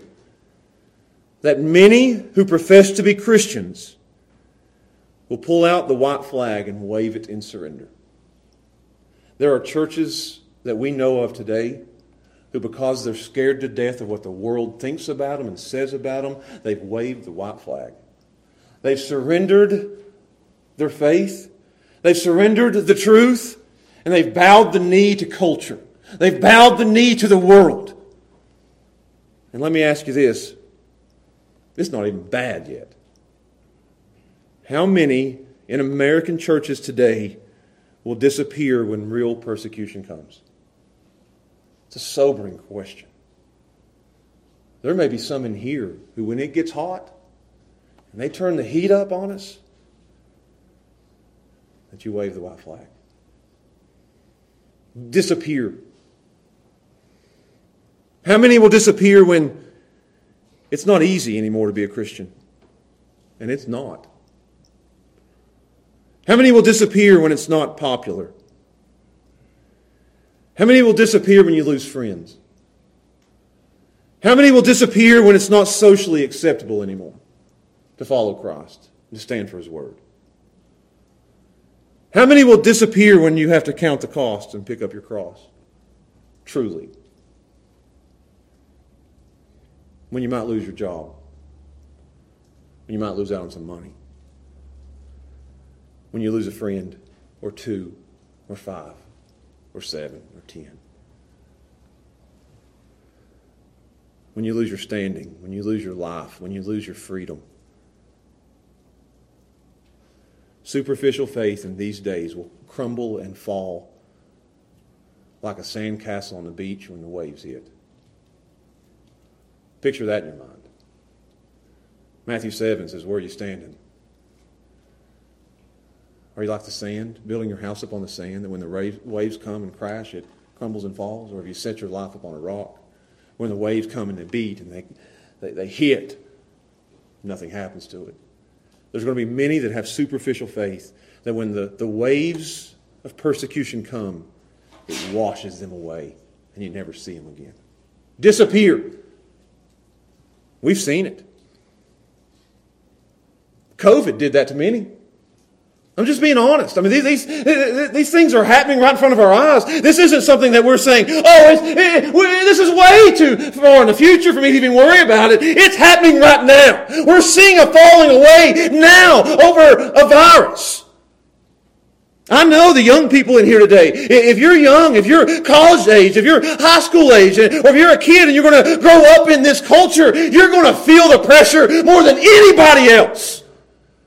that many who profess to be Christians will pull out the white flag and wave it in surrender. There are churches that we know of today who, because they're scared to death of what the world thinks about them and says about them, they've waved the white flag. They've surrendered their faith, they've surrendered the truth, and they've bowed the knee to culture. They've bowed the knee to the world. And let me ask you this it's not even bad yet. How many in American churches today will disappear when real persecution comes? It's a sobering question. There may be some in here who, when it gets hot and they turn the heat up on us, that you wave the white flag. Disappear. How many will disappear when it's not easy anymore to be a Christian? And it's not. How many will disappear when it's not popular? How many will disappear when you lose friends? How many will disappear when it's not socially acceptable anymore to follow Christ, to stand for His Word? How many will disappear when you have to count the cost and pick up your cross? Truly. When you might lose your job. When you might lose out on some money. When you lose a friend or two or five or seven or ten. When you lose your standing, when you lose your life, when you lose your freedom. Superficial faith in these days will crumble and fall like a sandcastle on the beach when the waves hit. Picture that in your mind. Matthew 7 says, Where are you standing? Are you like the sand, building your house up on the sand, that when the waves come and crash, it crumbles and falls? Or have you set your life up on a rock? When the waves come and they beat and they, they, they hit, nothing happens to it. There's going to be many that have superficial faith that when the, the waves of persecution come, it washes them away and you never see them again. Disappear. We've seen it. COVID did that to many. I'm just being honest. I mean, these, these, these things are happening right in front of our eyes. This isn't something that we're saying, oh, it, this is way too far in the future for me to even worry about it. It's happening right now. We're seeing a falling away now over a virus. I know the young people in here today. If you're young, if you're college age, if you're high school age, or if you're a kid and you're going to grow up in this culture, you're going to feel the pressure more than anybody else.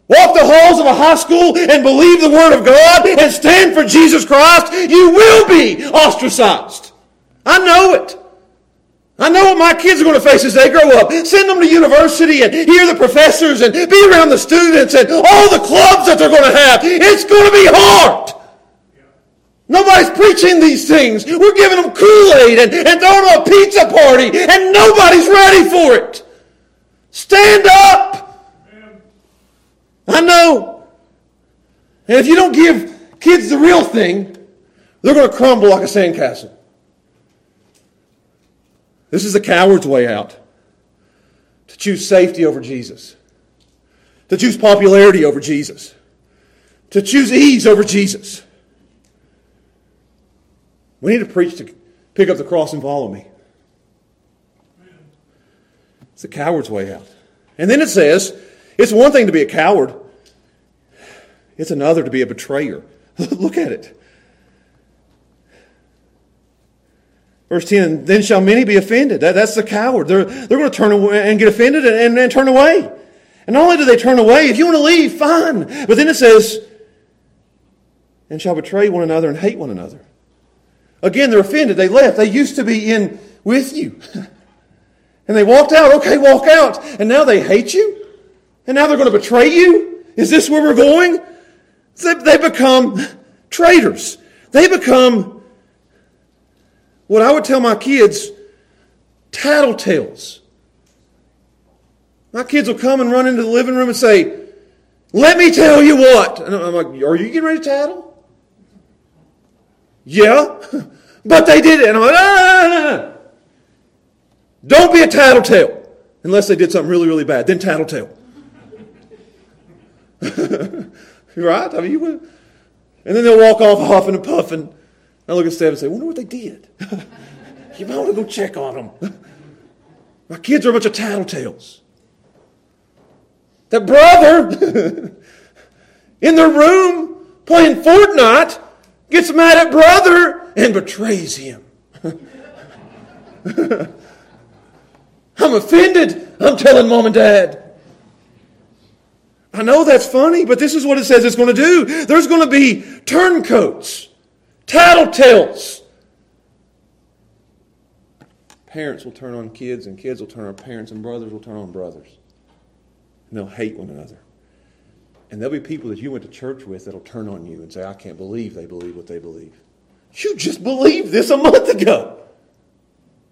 Walk the halls of a high school and believe the Word of God and stand for Jesus Christ, you will be ostracized. I know it. I know what my kids are going to face as they grow up. Send them to university and hear the professors and be around the students and all the clubs that they're going to have. It's going to be hard. Nobody's preaching these things. We're giving them Kool-Aid and, and throwing them a pizza party and nobody's ready for it. Stand up. I know. And if you don't give kids the real thing, they're going to crumble like a sandcastle. This is the coward's way out. To choose safety over Jesus. To choose popularity over Jesus. To choose ease over Jesus. We need to preach to pick up the cross and follow me. It's the coward's way out. And then it says, it's one thing to be a coward, it's another to be a betrayer. Look at it. Verse 10 Then shall many be offended. That, that's the coward. They're, they're going to turn away and get offended and, and, and turn away. And not only do they turn away, if you want to leave, fine. But then it says, and shall betray one another and hate one another. Again, they're offended. They left. They used to be in with you. And they walked out. Okay, walk out. And now they hate you? And now they're going to betray you? Is this where we're going? They become traitors. They become what I would tell my kids tattletales. My kids will come and run into the living room and say, Let me tell you what. And I'm like, Are you getting ready to tattle? Yeah. but they did it. And I'm like, no, no, no, no. Don't be a tattletale. Unless they did something really, really bad. Then tattletale. right? I mean, you would. And then they'll walk off huffing and puffing. I look at Steph and say, wonder what they did. you might want to go check on them. My kids are a bunch of tattletales. That brother in their room playing Fortnite gets mad at brother and betrays him. I'm offended. I'm telling mom and dad. I know that's funny, but this is what it says it's going to do. There's going to be turncoats, tattletales. Parents will turn on kids, and kids will turn on parents, and brothers will turn on brothers. And they'll hate one another. And there'll be people that you went to church with that'll turn on you and say, I can't believe they believe what they believe. You just believed this a month ago.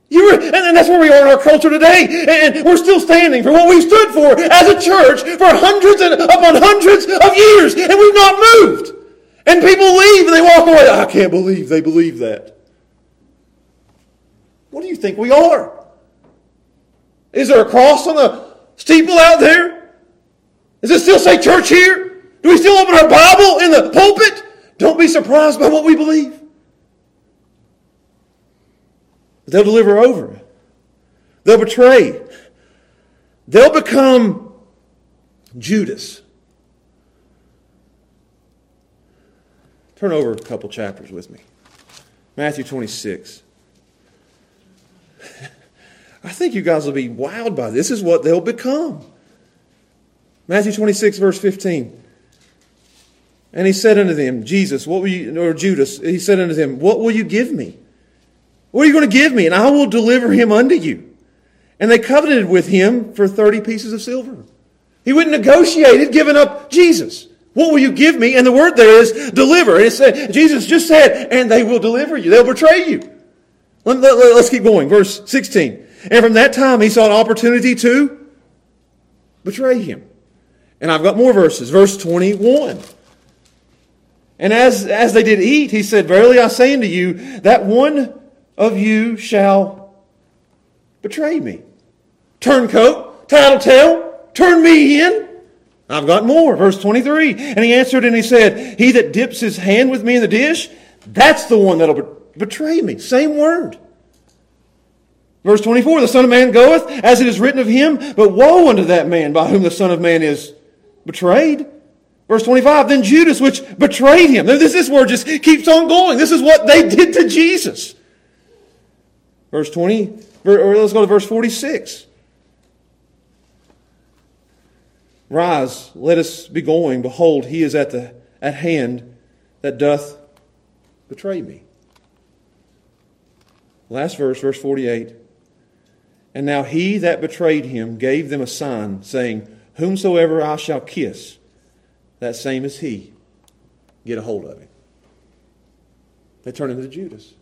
You were, and, and that's where we are in our culture today. And we're still standing for what we stood for as a church for hundreds and upon hundreds of years. And we've not moved. And people leave and they walk away. I can't believe they believe that. What do you think we are? Is there a cross on the steeple out there? Does it still say church here? Do we still open our Bible in the pulpit? Don't be surprised by what we believe. They'll deliver over. They'll betray. They'll become Judas. Turn over a couple chapters with me. Matthew 26. I think you guys will be wowed by this. This is what they'll become. Matthew 26, verse 15. And he said unto them, Jesus, what will you, or Judas, he said unto them, What will you give me? What are you going to give me? And I will deliver him unto you. And they coveted with him for 30 pieces of silver. He went and negotiated giving up Jesus. What will you give me? And the word there is deliver. And it said, Jesus just said, and they will deliver you. They'll betray you. Let, let, let's keep going. Verse 16. And from that time he saw an opportunity to betray him. And I've got more verses. Verse 21. And as, as they did eat, he said, Verily I say unto you, that one of you shall betray me. Turncoat, tattletale, turn me in. I've got more. Verse 23. And he answered and he said, He that dips his hand with me in the dish, that's the one that'll betray me. Same word. Verse 24, the Son of Man goeth, as it is written of him, but woe unto that man by whom the Son of Man is betrayed. Verse 25, then Judas, which betrayed him. This, this word just keeps on going. This is what they did to Jesus. Verse 20, or let's go to verse 46. Rise, let us be going. Behold, he is at, the, at hand that doth betray me. Last verse, verse 48. And now he that betrayed him gave them a sign, saying, Whomsoever I shall kiss, that same is he. Get a hold of him. They turn into Judas.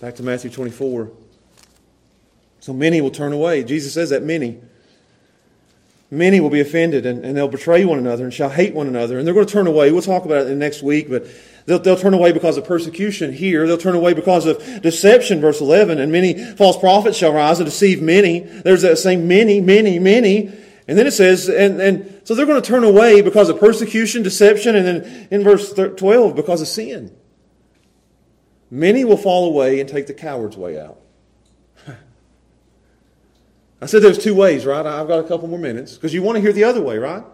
Back to Matthew 24. So many will turn away. Jesus says that many. Many will be offended and, and they'll betray one another and shall hate one another. And they're going to turn away. We'll talk about it in the next week, but they'll, they'll turn away because of persecution here. They'll turn away because of deception, verse 11. And many false prophets shall rise and deceive many. There's that same many, many, many. And then it says, and, and so they're going to turn away because of persecution, deception, and then in verse 12, because of sin. Many will fall away and take the coward's way out. I said there's two ways, right? I've got a couple more minutes because you want to hear the other way, right?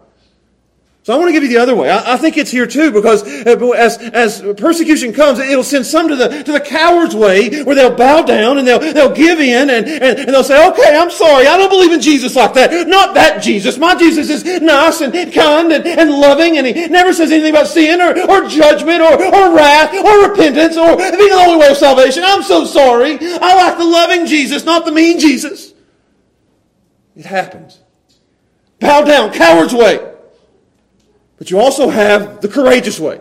So I want to give you the other way. I, I think it's here too because uh, as, as persecution comes, it'll send some to the, to the coward's way where they'll bow down and they'll, they'll give in and, and, and they'll say, okay, I'm sorry. I don't believe in Jesus like that. Not that Jesus. My Jesus is nice and kind and, and loving and he never says anything about sin or, or judgment or, or wrath or repentance or being the only way of salvation. I'm so sorry. I like the loving Jesus, not the mean Jesus. It happens. Bow down, coward's way. But you also have the courageous way.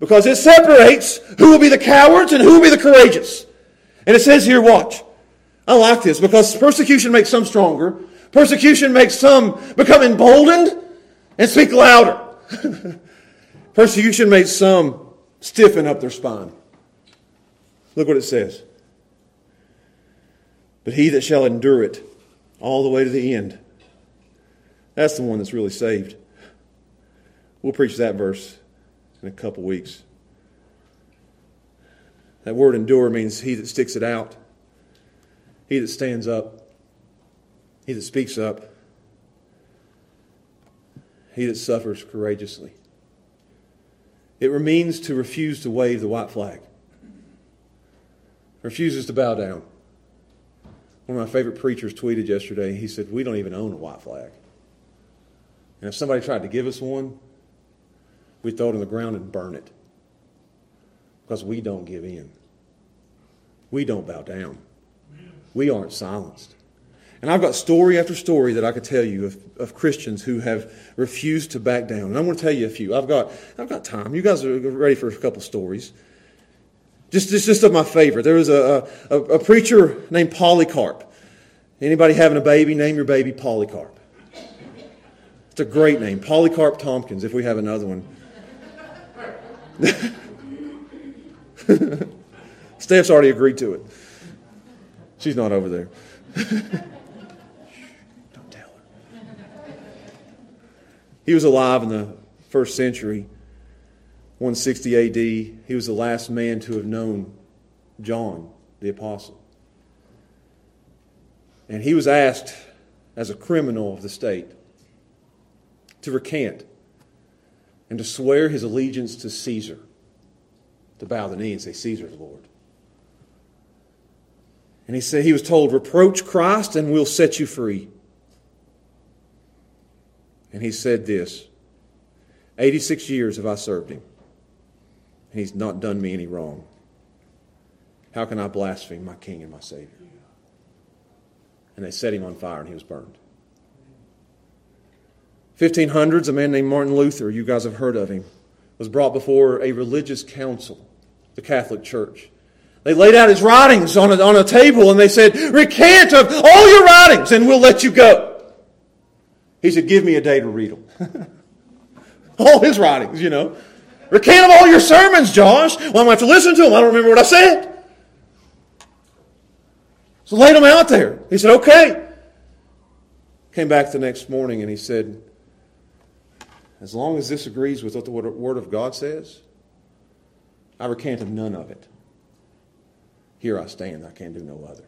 Because it separates who will be the cowards and who will be the courageous. And it says here, watch. I like this because persecution makes some stronger. Persecution makes some become emboldened and speak louder. persecution makes some stiffen up their spine. Look what it says. But he that shall endure it all the way to the end, That's the one that's really saved. We'll preach that verse in a couple weeks. That word endure means he that sticks it out, he that stands up, he that speaks up, he that suffers courageously. It means to refuse to wave the white flag, refuses to bow down. One of my favorite preachers tweeted yesterday, he said, We don't even own a white flag. And if somebody tried to give us one, we'd throw it on the ground and burn it. Because we don't give in. We don't bow down. We aren't silenced. And I've got story after story that I could tell you of, of Christians who have refused to back down. And I'm going to tell you a few. I've got, I've got time. You guys are ready for a couple stories. Just, just, just of my favorite. There was a, a, a preacher named Polycarp. Anybody having a baby, name your baby Polycarp. It's a great name. Polycarp Tompkins, if we have another one. Steph's already agreed to it. She's not over there. Don't tell her. He was alive in the first century, 160 AD. He was the last man to have known John, the apostle. And he was asked, as a criminal of the state, to recant and to swear his allegiance to Caesar, to bow the knee and say, Caesar the Lord. And he said he was told, reproach Christ and we'll set you free. And he said this 86 years have I served him, he's not done me any wrong. How can I blaspheme my King and my Savior? And they set him on fire and he was burned. 1500s, a man named Martin Luther, you guys have heard of him, was brought before a religious council, the Catholic Church. They laid out his writings on a, on a table and they said, Recant of all your writings and we'll let you go. He said, Give me a day to read them. all his writings, you know. Recant of all your sermons, Josh. Well, I'm going to have to listen to them. I don't remember what I said. So laid them out there. He said, Okay. Came back the next morning and he said, As long as this agrees with what the Word of God says, I recant of none of it. Here I stand, I can't do no other.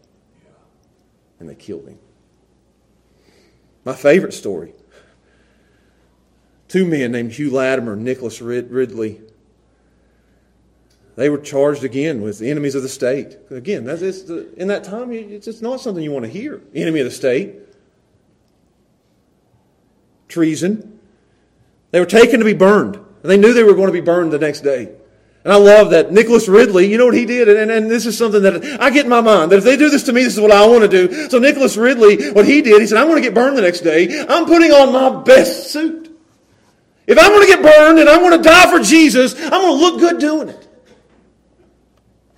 And they killed him. My favorite story two men named Hugh Latimer and Nicholas Ridley. They were charged again with enemies of the state. Again, that's, it's the, in that time, it's not something you want to hear. Enemy of the state. Treason. They were taken to be burned. And they knew they were going to be burned the next day. And I love that Nicholas Ridley, you know what he did? And, and, this is something that I get in my mind, that if they do this to me, this is what I want to do. So Nicholas Ridley, what he did, he said, I'm going to get burned the next day. I'm putting on my best suit. If I'm going to get burned and I'm going to die for Jesus, I'm going to look good doing it.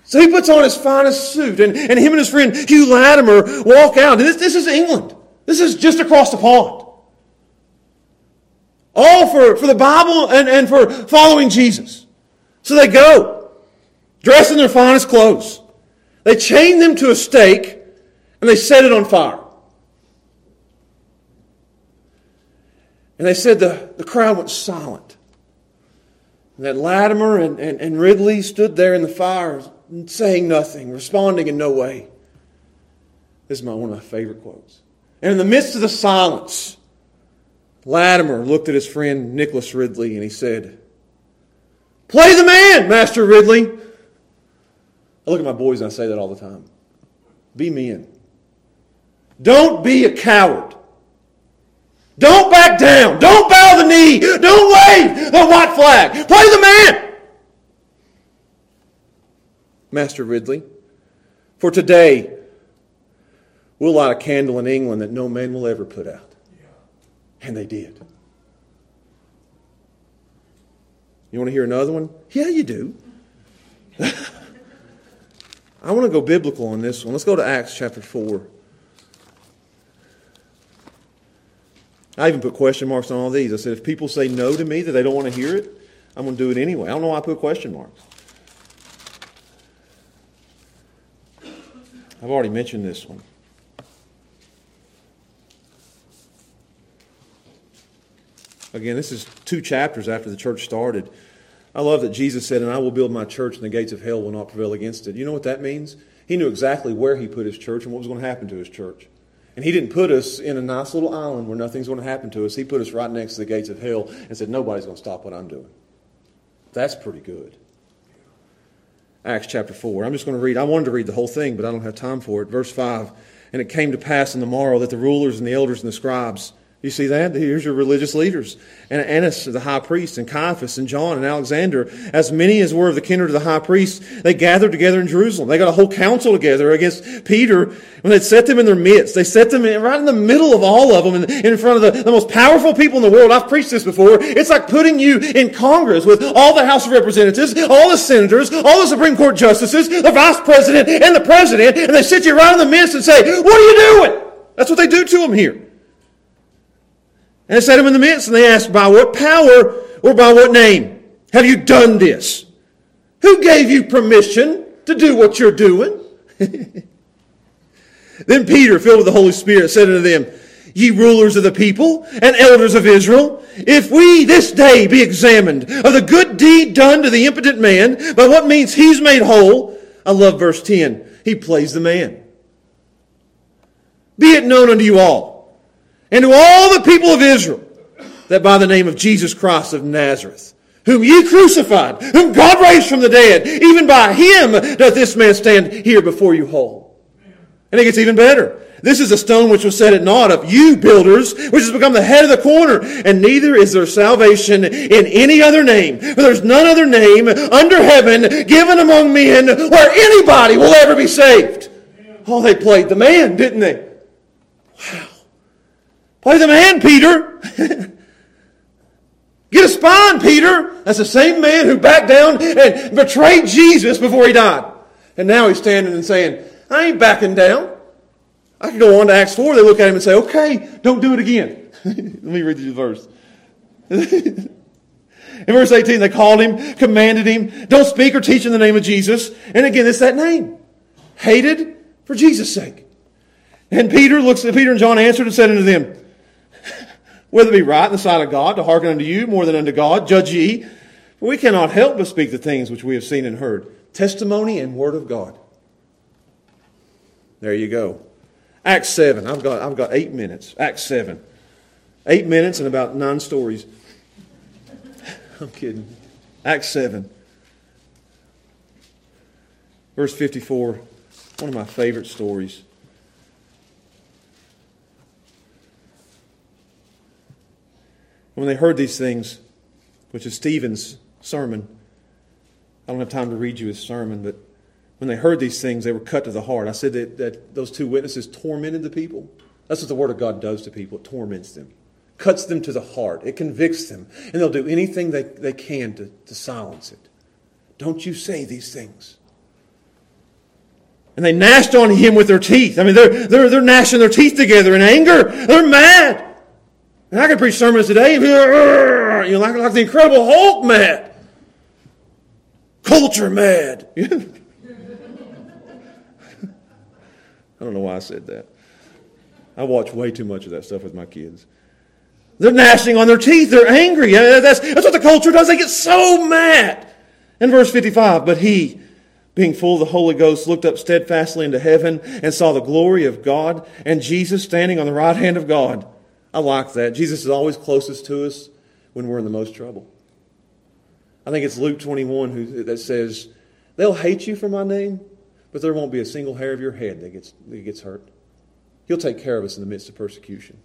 So he puts on his finest suit, and, and him and his friend Hugh Latimer walk out. And this, this is England. This is just across the pond. All for, for the Bible and, and for following Jesus. So they go, dressed in their finest clothes. They chain them to a stake and they set it on fire. And they said the, the crowd went silent. And that Latimer and, and, and Ridley stood there in the fire saying nothing, responding in no way. This is my, one of my favorite quotes. And in the midst of the silence, Latimer looked at his friend Nicholas Ridley and he said, Play the man, Master Ridley. I look at my boys and I say that all the time. Be men. Don't be a coward. Don't back down. Don't bow the knee. Don't wave the white flag. Play the man. Master Ridley, for today, we'll light a candle in England that no man will ever put out. And they did. You want to hear another one? Yeah, you do. I want to go biblical on this one. Let's go to Acts chapter 4. I even put question marks on all these. I said, if people say no to me, that they don't want to hear it, I'm going to do it anyway. I don't know why I put question marks. I've already mentioned this one. Again, this is two chapters after the church started. I love that Jesus said, And I will build my church, and the gates of hell will not prevail against it. You know what that means? He knew exactly where he put his church and what was going to happen to his church. And he didn't put us in a nice little island where nothing's going to happen to us. He put us right next to the gates of hell and said, Nobody's going to stop what I'm doing. That's pretty good. Acts chapter 4. I'm just going to read. I wanted to read the whole thing, but I don't have time for it. Verse 5. And it came to pass in the morrow that the rulers and the elders and the scribes, you see that? Here's your religious leaders. And Annas, the high priest, and Caiaphas, and John, and Alexander, as many as were of the kindred of the high priest, they gathered together in Jerusalem. They got a whole council together against Peter when they set them in their midst. They set them in, right in the middle of all of them, in, in front of the, the most powerful people in the world. I've preached this before. It's like putting you in Congress with all the House of Representatives, all the senators, all the Supreme Court justices, the vice president, and the president, and they sit you right in the midst and say, What are you doing? That's what they do to them here. And set him in the midst, and they asked, By what power or by what name have you done this? Who gave you permission to do what you're doing? then Peter, filled with the Holy Spirit, said unto them, Ye rulers of the people and elders of Israel, if we this day be examined of the good deed done to the impotent man, by what means he's made whole, I love verse 10. He plays the man. Be it known unto you all and to all the people of Israel that by the name of Jesus Christ of Nazareth, whom ye crucified, whom God raised from the dead, even by him doth this man stand here before you whole. And it gets even better. This is a stone which was set at naught of you builders, which has become the head of the corner. And neither is there salvation in any other name. For there's none other name under heaven given among men where anybody will ever be saved. Oh, they played the man, didn't they? Wow. Play the man, Peter. Get a spine, Peter. That's the same man who backed down and betrayed Jesus before he died. And now he's standing and saying, I ain't backing down. I can go on to Acts 4. They look at him and say, okay, don't do it again. Let me read you the verse. in verse 18, they called him, commanded him, don't speak or teach in the name of Jesus. And again, it's that name. Hated for Jesus' sake. And Peter looks at Peter and John answered and said unto them, whether it be right in the sight of God to hearken unto you more than unto God, judge ye. For we cannot help but speak the things which we have seen and heard. Testimony and word of God. There you go. Acts 7. I've got, I've got eight minutes. Acts 7. Eight minutes and about nine stories. I'm kidding. Acts 7. Verse 54. One of my favorite stories. When they heard these things, which is Stephen's sermon, I don't have time to read you his sermon, but when they heard these things, they were cut to the heart. I said that, that those two witnesses tormented the people. That's what the Word of God does to people. It torments them, cuts them to the heart, it convicts them, and they'll do anything they, they can to, to silence it. Don't you say these things. And they gnashed on him with their teeth. I mean, they're, they're, they're gnashing their teeth together in anger. They're mad. And I can preach sermons today, you know, like, like the Incredible Hulk mad. Culture mad. I don't know why I said that. I watch way too much of that stuff with my kids. They're gnashing on their teeth. They're angry. That's, that's what the culture does. They get so mad. In verse 55, but he, being full of the Holy Ghost, looked up steadfastly into heaven and saw the glory of God and Jesus standing on the right hand of God. I like that. Jesus is always closest to us when we're in the most trouble. I think it's Luke 21 who, that says, They'll hate you for my name, but there won't be a single hair of your head that gets, that gets hurt. He'll take care of us in the midst of persecution.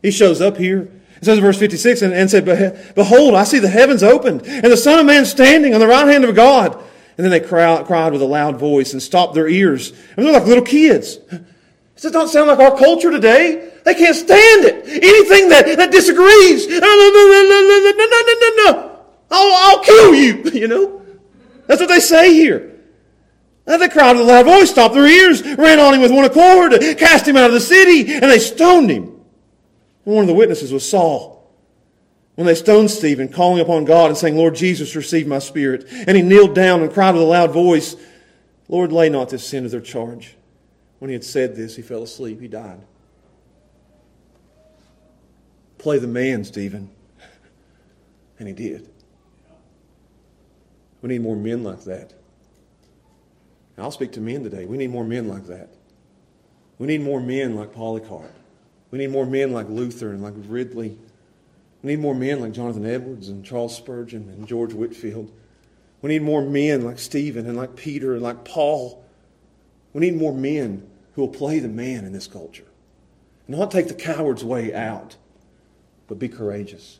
He shows up here. It says in verse 56, and, and said, Behold, I see the heavens opened, and the Son of Man standing on the right hand of God. And then they cried, cried with a loud voice and stopped their ears. And they're like little kids. Does it not sound like our culture today? They can't stand it. Anything that, that disagrees. No, no, no, no, no, no, no, no. I'll, I'll kill you, you know. That's what they say here. And they cried with a loud voice, stopped their ears, ran on him with one accord, cast him out of the city, and they stoned him. And one of the witnesses was Saul. When they stoned Stephen, calling upon God and saying, Lord Jesus, receive my spirit. And he kneeled down and cried with a loud voice, Lord, lay not this sin to their charge. When he had said this, he fell asleep. He died. Play the man, Stephen. And he did. We need more men like that. And I'll speak to men today. We need more men like that. We need more men like Polycarp. We need more men like Luther and like Ridley. We need more men like Jonathan Edwards and Charles Spurgeon and George Whitefield. We need more men like Stephen and like Peter and like Paul. We need more men who will play the man in this culture. Not take the coward's way out, but be courageous.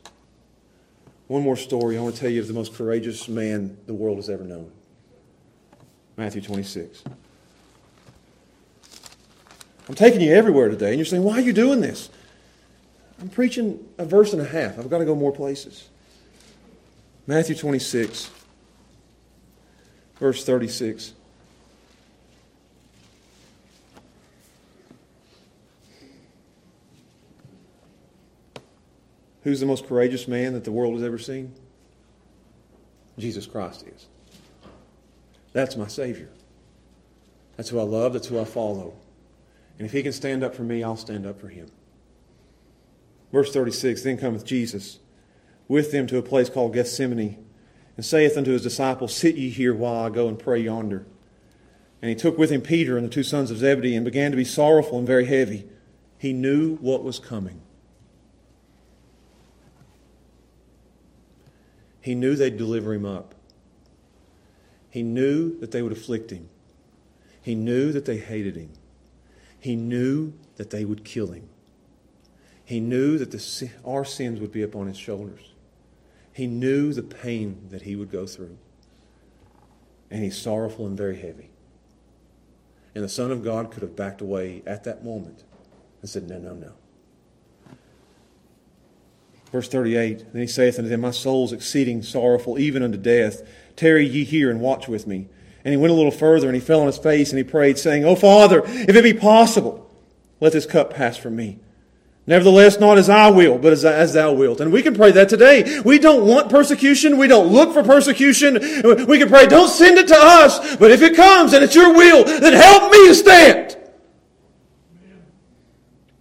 One more story I want to tell you of the most courageous man the world has ever known Matthew 26. I'm taking you everywhere today, and you're saying, Why are you doing this? I'm preaching a verse and a half. I've got to go more places. Matthew 26, verse 36. Who's the most courageous man that the world has ever seen? Jesus Christ is. That's my Savior. That's who I love. That's who I follow. And if he can stand up for me, I'll stand up for him. Verse 36 Then cometh Jesus with them to a place called Gethsemane, and saith unto his disciples, Sit ye here while I go and pray yonder. And he took with him Peter and the two sons of Zebedee, and began to be sorrowful and very heavy. He knew what was coming. He knew they'd deliver him up. He knew that they would afflict him. He knew that they hated him. He knew that they would kill him. He knew that the, our sins would be upon his shoulders. He knew the pain that he would go through. And he's sorrowful and very heavy. And the Son of God could have backed away at that moment and said, No, no, no. Verse 38 Then he saith unto them, My soul is exceeding sorrowful, even unto death. Tarry ye here and watch with me. And he went a little further, and he fell on his face, and he prayed, saying, O Father, if it be possible, let this cup pass from me. Nevertheless, not as I will, but as, as thou wilt. And we can pray that today. We don't want persecution. We don't look for persecution. We can pray, don't send it to us. But if it comes and it's your will, then help me to stand.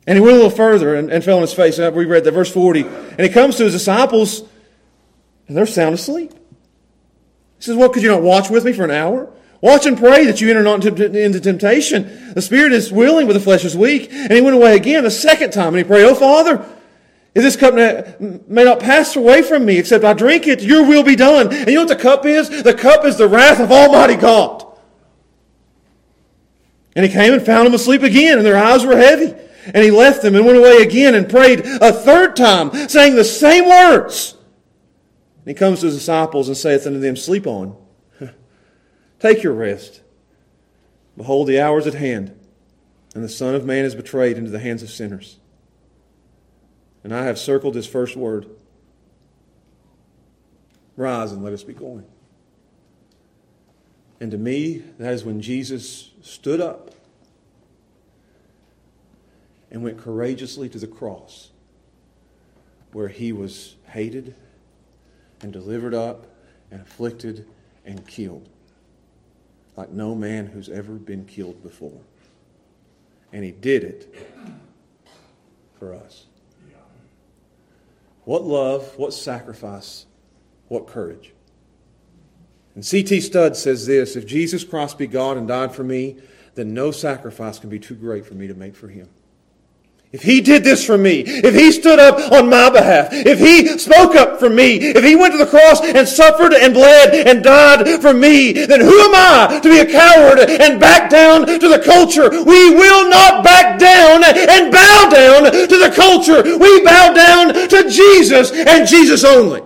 And he went a little further and, and fell on his face. And we read that, verse 40. And he comes to his disciples, and they're sound asleep. He says, Well, could you not watch with me for an hour? Watch and pray that you enter not into temptation. The spirit is willing, but the flesh is weak. And he went away again a second time, and he prayed, Oh, Father, if this cup may not pass away from me, except I drink it, your will be done. And you know what the cup is? The cup is the wrath of Almighty God. And he came and found them asleep again, and their eyes were heavy. And he left them and went away again and prayed a third time, saying the same words. And he comes to his disciples and saith unto them, Sleep on. Take your rest. Behold, the hour is at hand, and the Son of Man is betrayed into the hands of sinners. And I have circled his first word Rise and let us be going. And to me, that is when Jesus stood up and went courageously to the cross, where he was hated and delivered up and afflicted and killed like no man who's ever been killed before. And he did it for us. What love, what sacrifice, what courage. And C.T. Studd says this If Jesus Christ be God and died for me, then no sacrifice can be too great for me to make for him. If he did this for me, if he stood up on my behalf, if he spoke up for me, if he went to the cross and suffered and bled and died for me, then who am I to be a coward and back down to the culture? We will not back down and bow down to the culture. We bow down to Jesus and Jesus only.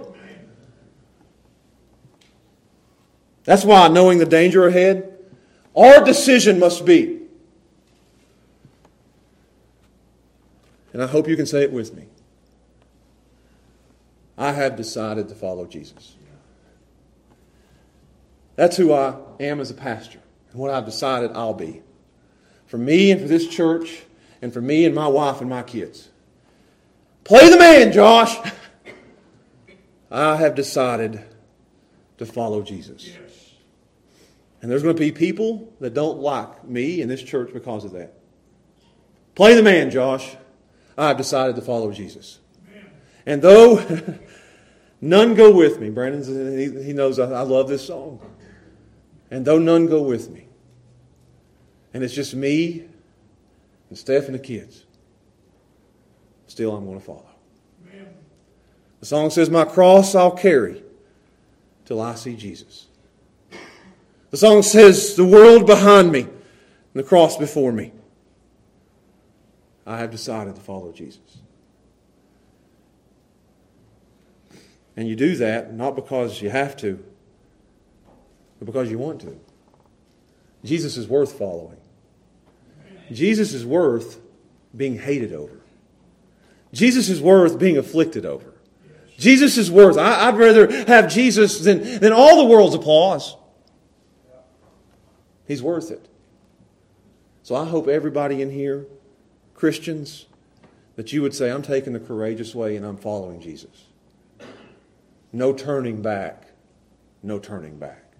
That's why, knowing the danger ahead, our decision must be And I hope you can say it with me. I have decided to follow Jesus. That's who I am as a pastor and what I've decided I'll be. For me and for this church, and for me and my wife and my kids. Play the man, Josh. I have decided to follow Jesus. And there's going to be people that don't like me in this church because of that. Play the man, Josh. I've decided to follow Jesus. And though None go with me. Brandon, he, knows I love this song. And though none go with me, and it's just me and Steph and the kids, still I'm going to follow. The song says, My cross I'll carry till I see Jesus. The song says, The world behind me and the cross before me. I have decided to follow Jesus. And you do that not because you have to, but because you want to. Jesus is worth following. Jesus is worth being hated over. Jesus is worth being afflicted over. Jesus is worth. I, would rather have Jesus than, than all the world's applause. He's worth it. So I hope everybody in here, Christians, that you would say, I'm taking the courageous way and I'm following Jesus. No turning back. No turning back.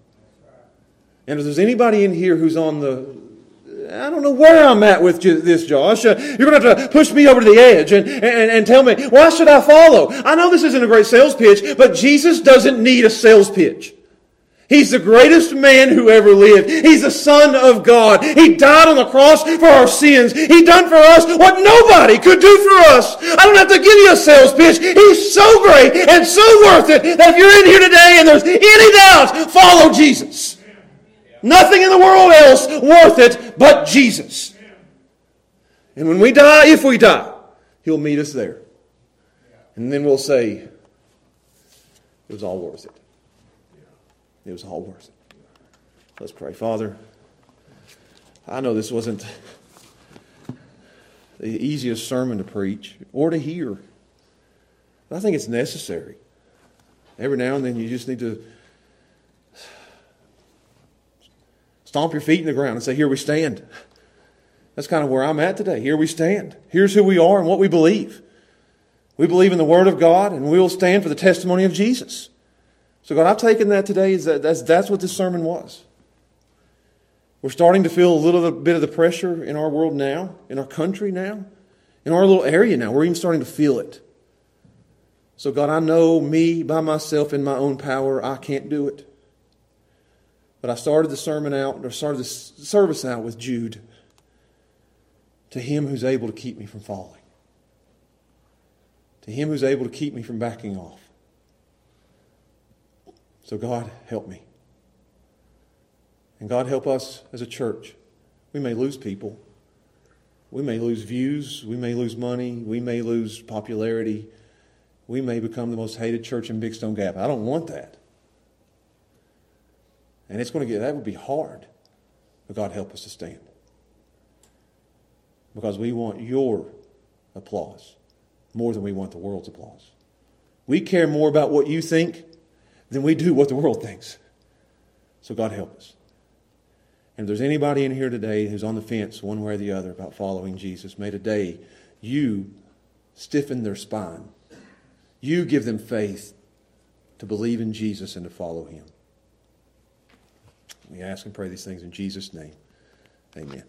And if there's anybody in here who's on the, I don't know where I'm at with this, Josh. Uh, you're going to have to push me over to the edge and, and, and tell me, why should I follow? I know this isn't a great sales pitch, but Jesus doesn't need a sales pitch. He's the greatest man who ever lived. He's the Son of God. He died on the cross for our sins. He done for us what nobody could do for us. I don't have to give you a sales pitch. He's so great and so worth it that if you're in here today and there's any doubt, follow Jesus. Nothing in the world else worth it but Jesus. And when we die, if we die, He'll meet us there. And then we'll say, it was all worth it. It was all worth it. Let's pray. Father, I know this wasn't the easiest sermon to preach or to hear, but I think it's necessary. Every now and then you just need to stomp your feet in the ground and say, Here we stand. That's kind of where I'm at today. Here we stand. Here's who we are and what we believe. We believe in the Word of God, and we will stand for the testimony of Jesus. So, God, I've taken that today. Is that that's, that's what this sermon was. We're starting to feel a little bit of the pressure in our world now, in our country now, in our little area now. We're even starting to feel it. So, God, I know me by myself in my own power, I can't do it. But I started the sermon out, or started the service out with Jude. To him who's able to keep me from falling, to him who's able to keep me from backing off. So, God, help me. And God, help us as a church. We may lose people. We may lose views. We may lose money. We may lose popularity. We may become the most hated church in Big Stone Gap. I don't want that. And it's going to get, that would be hard. But God, help us to stand. Because we want your applause more than we want the world's applause. We care more about what you think than we do what the world thinks. So God help us. And if there's anybody in here today who's on the fence one way or the other about following Jesus, may today you stiffen their spine. You give them faith to believe in Jesus and to follow him. We ask and pray these things in Jesus' name. Amen.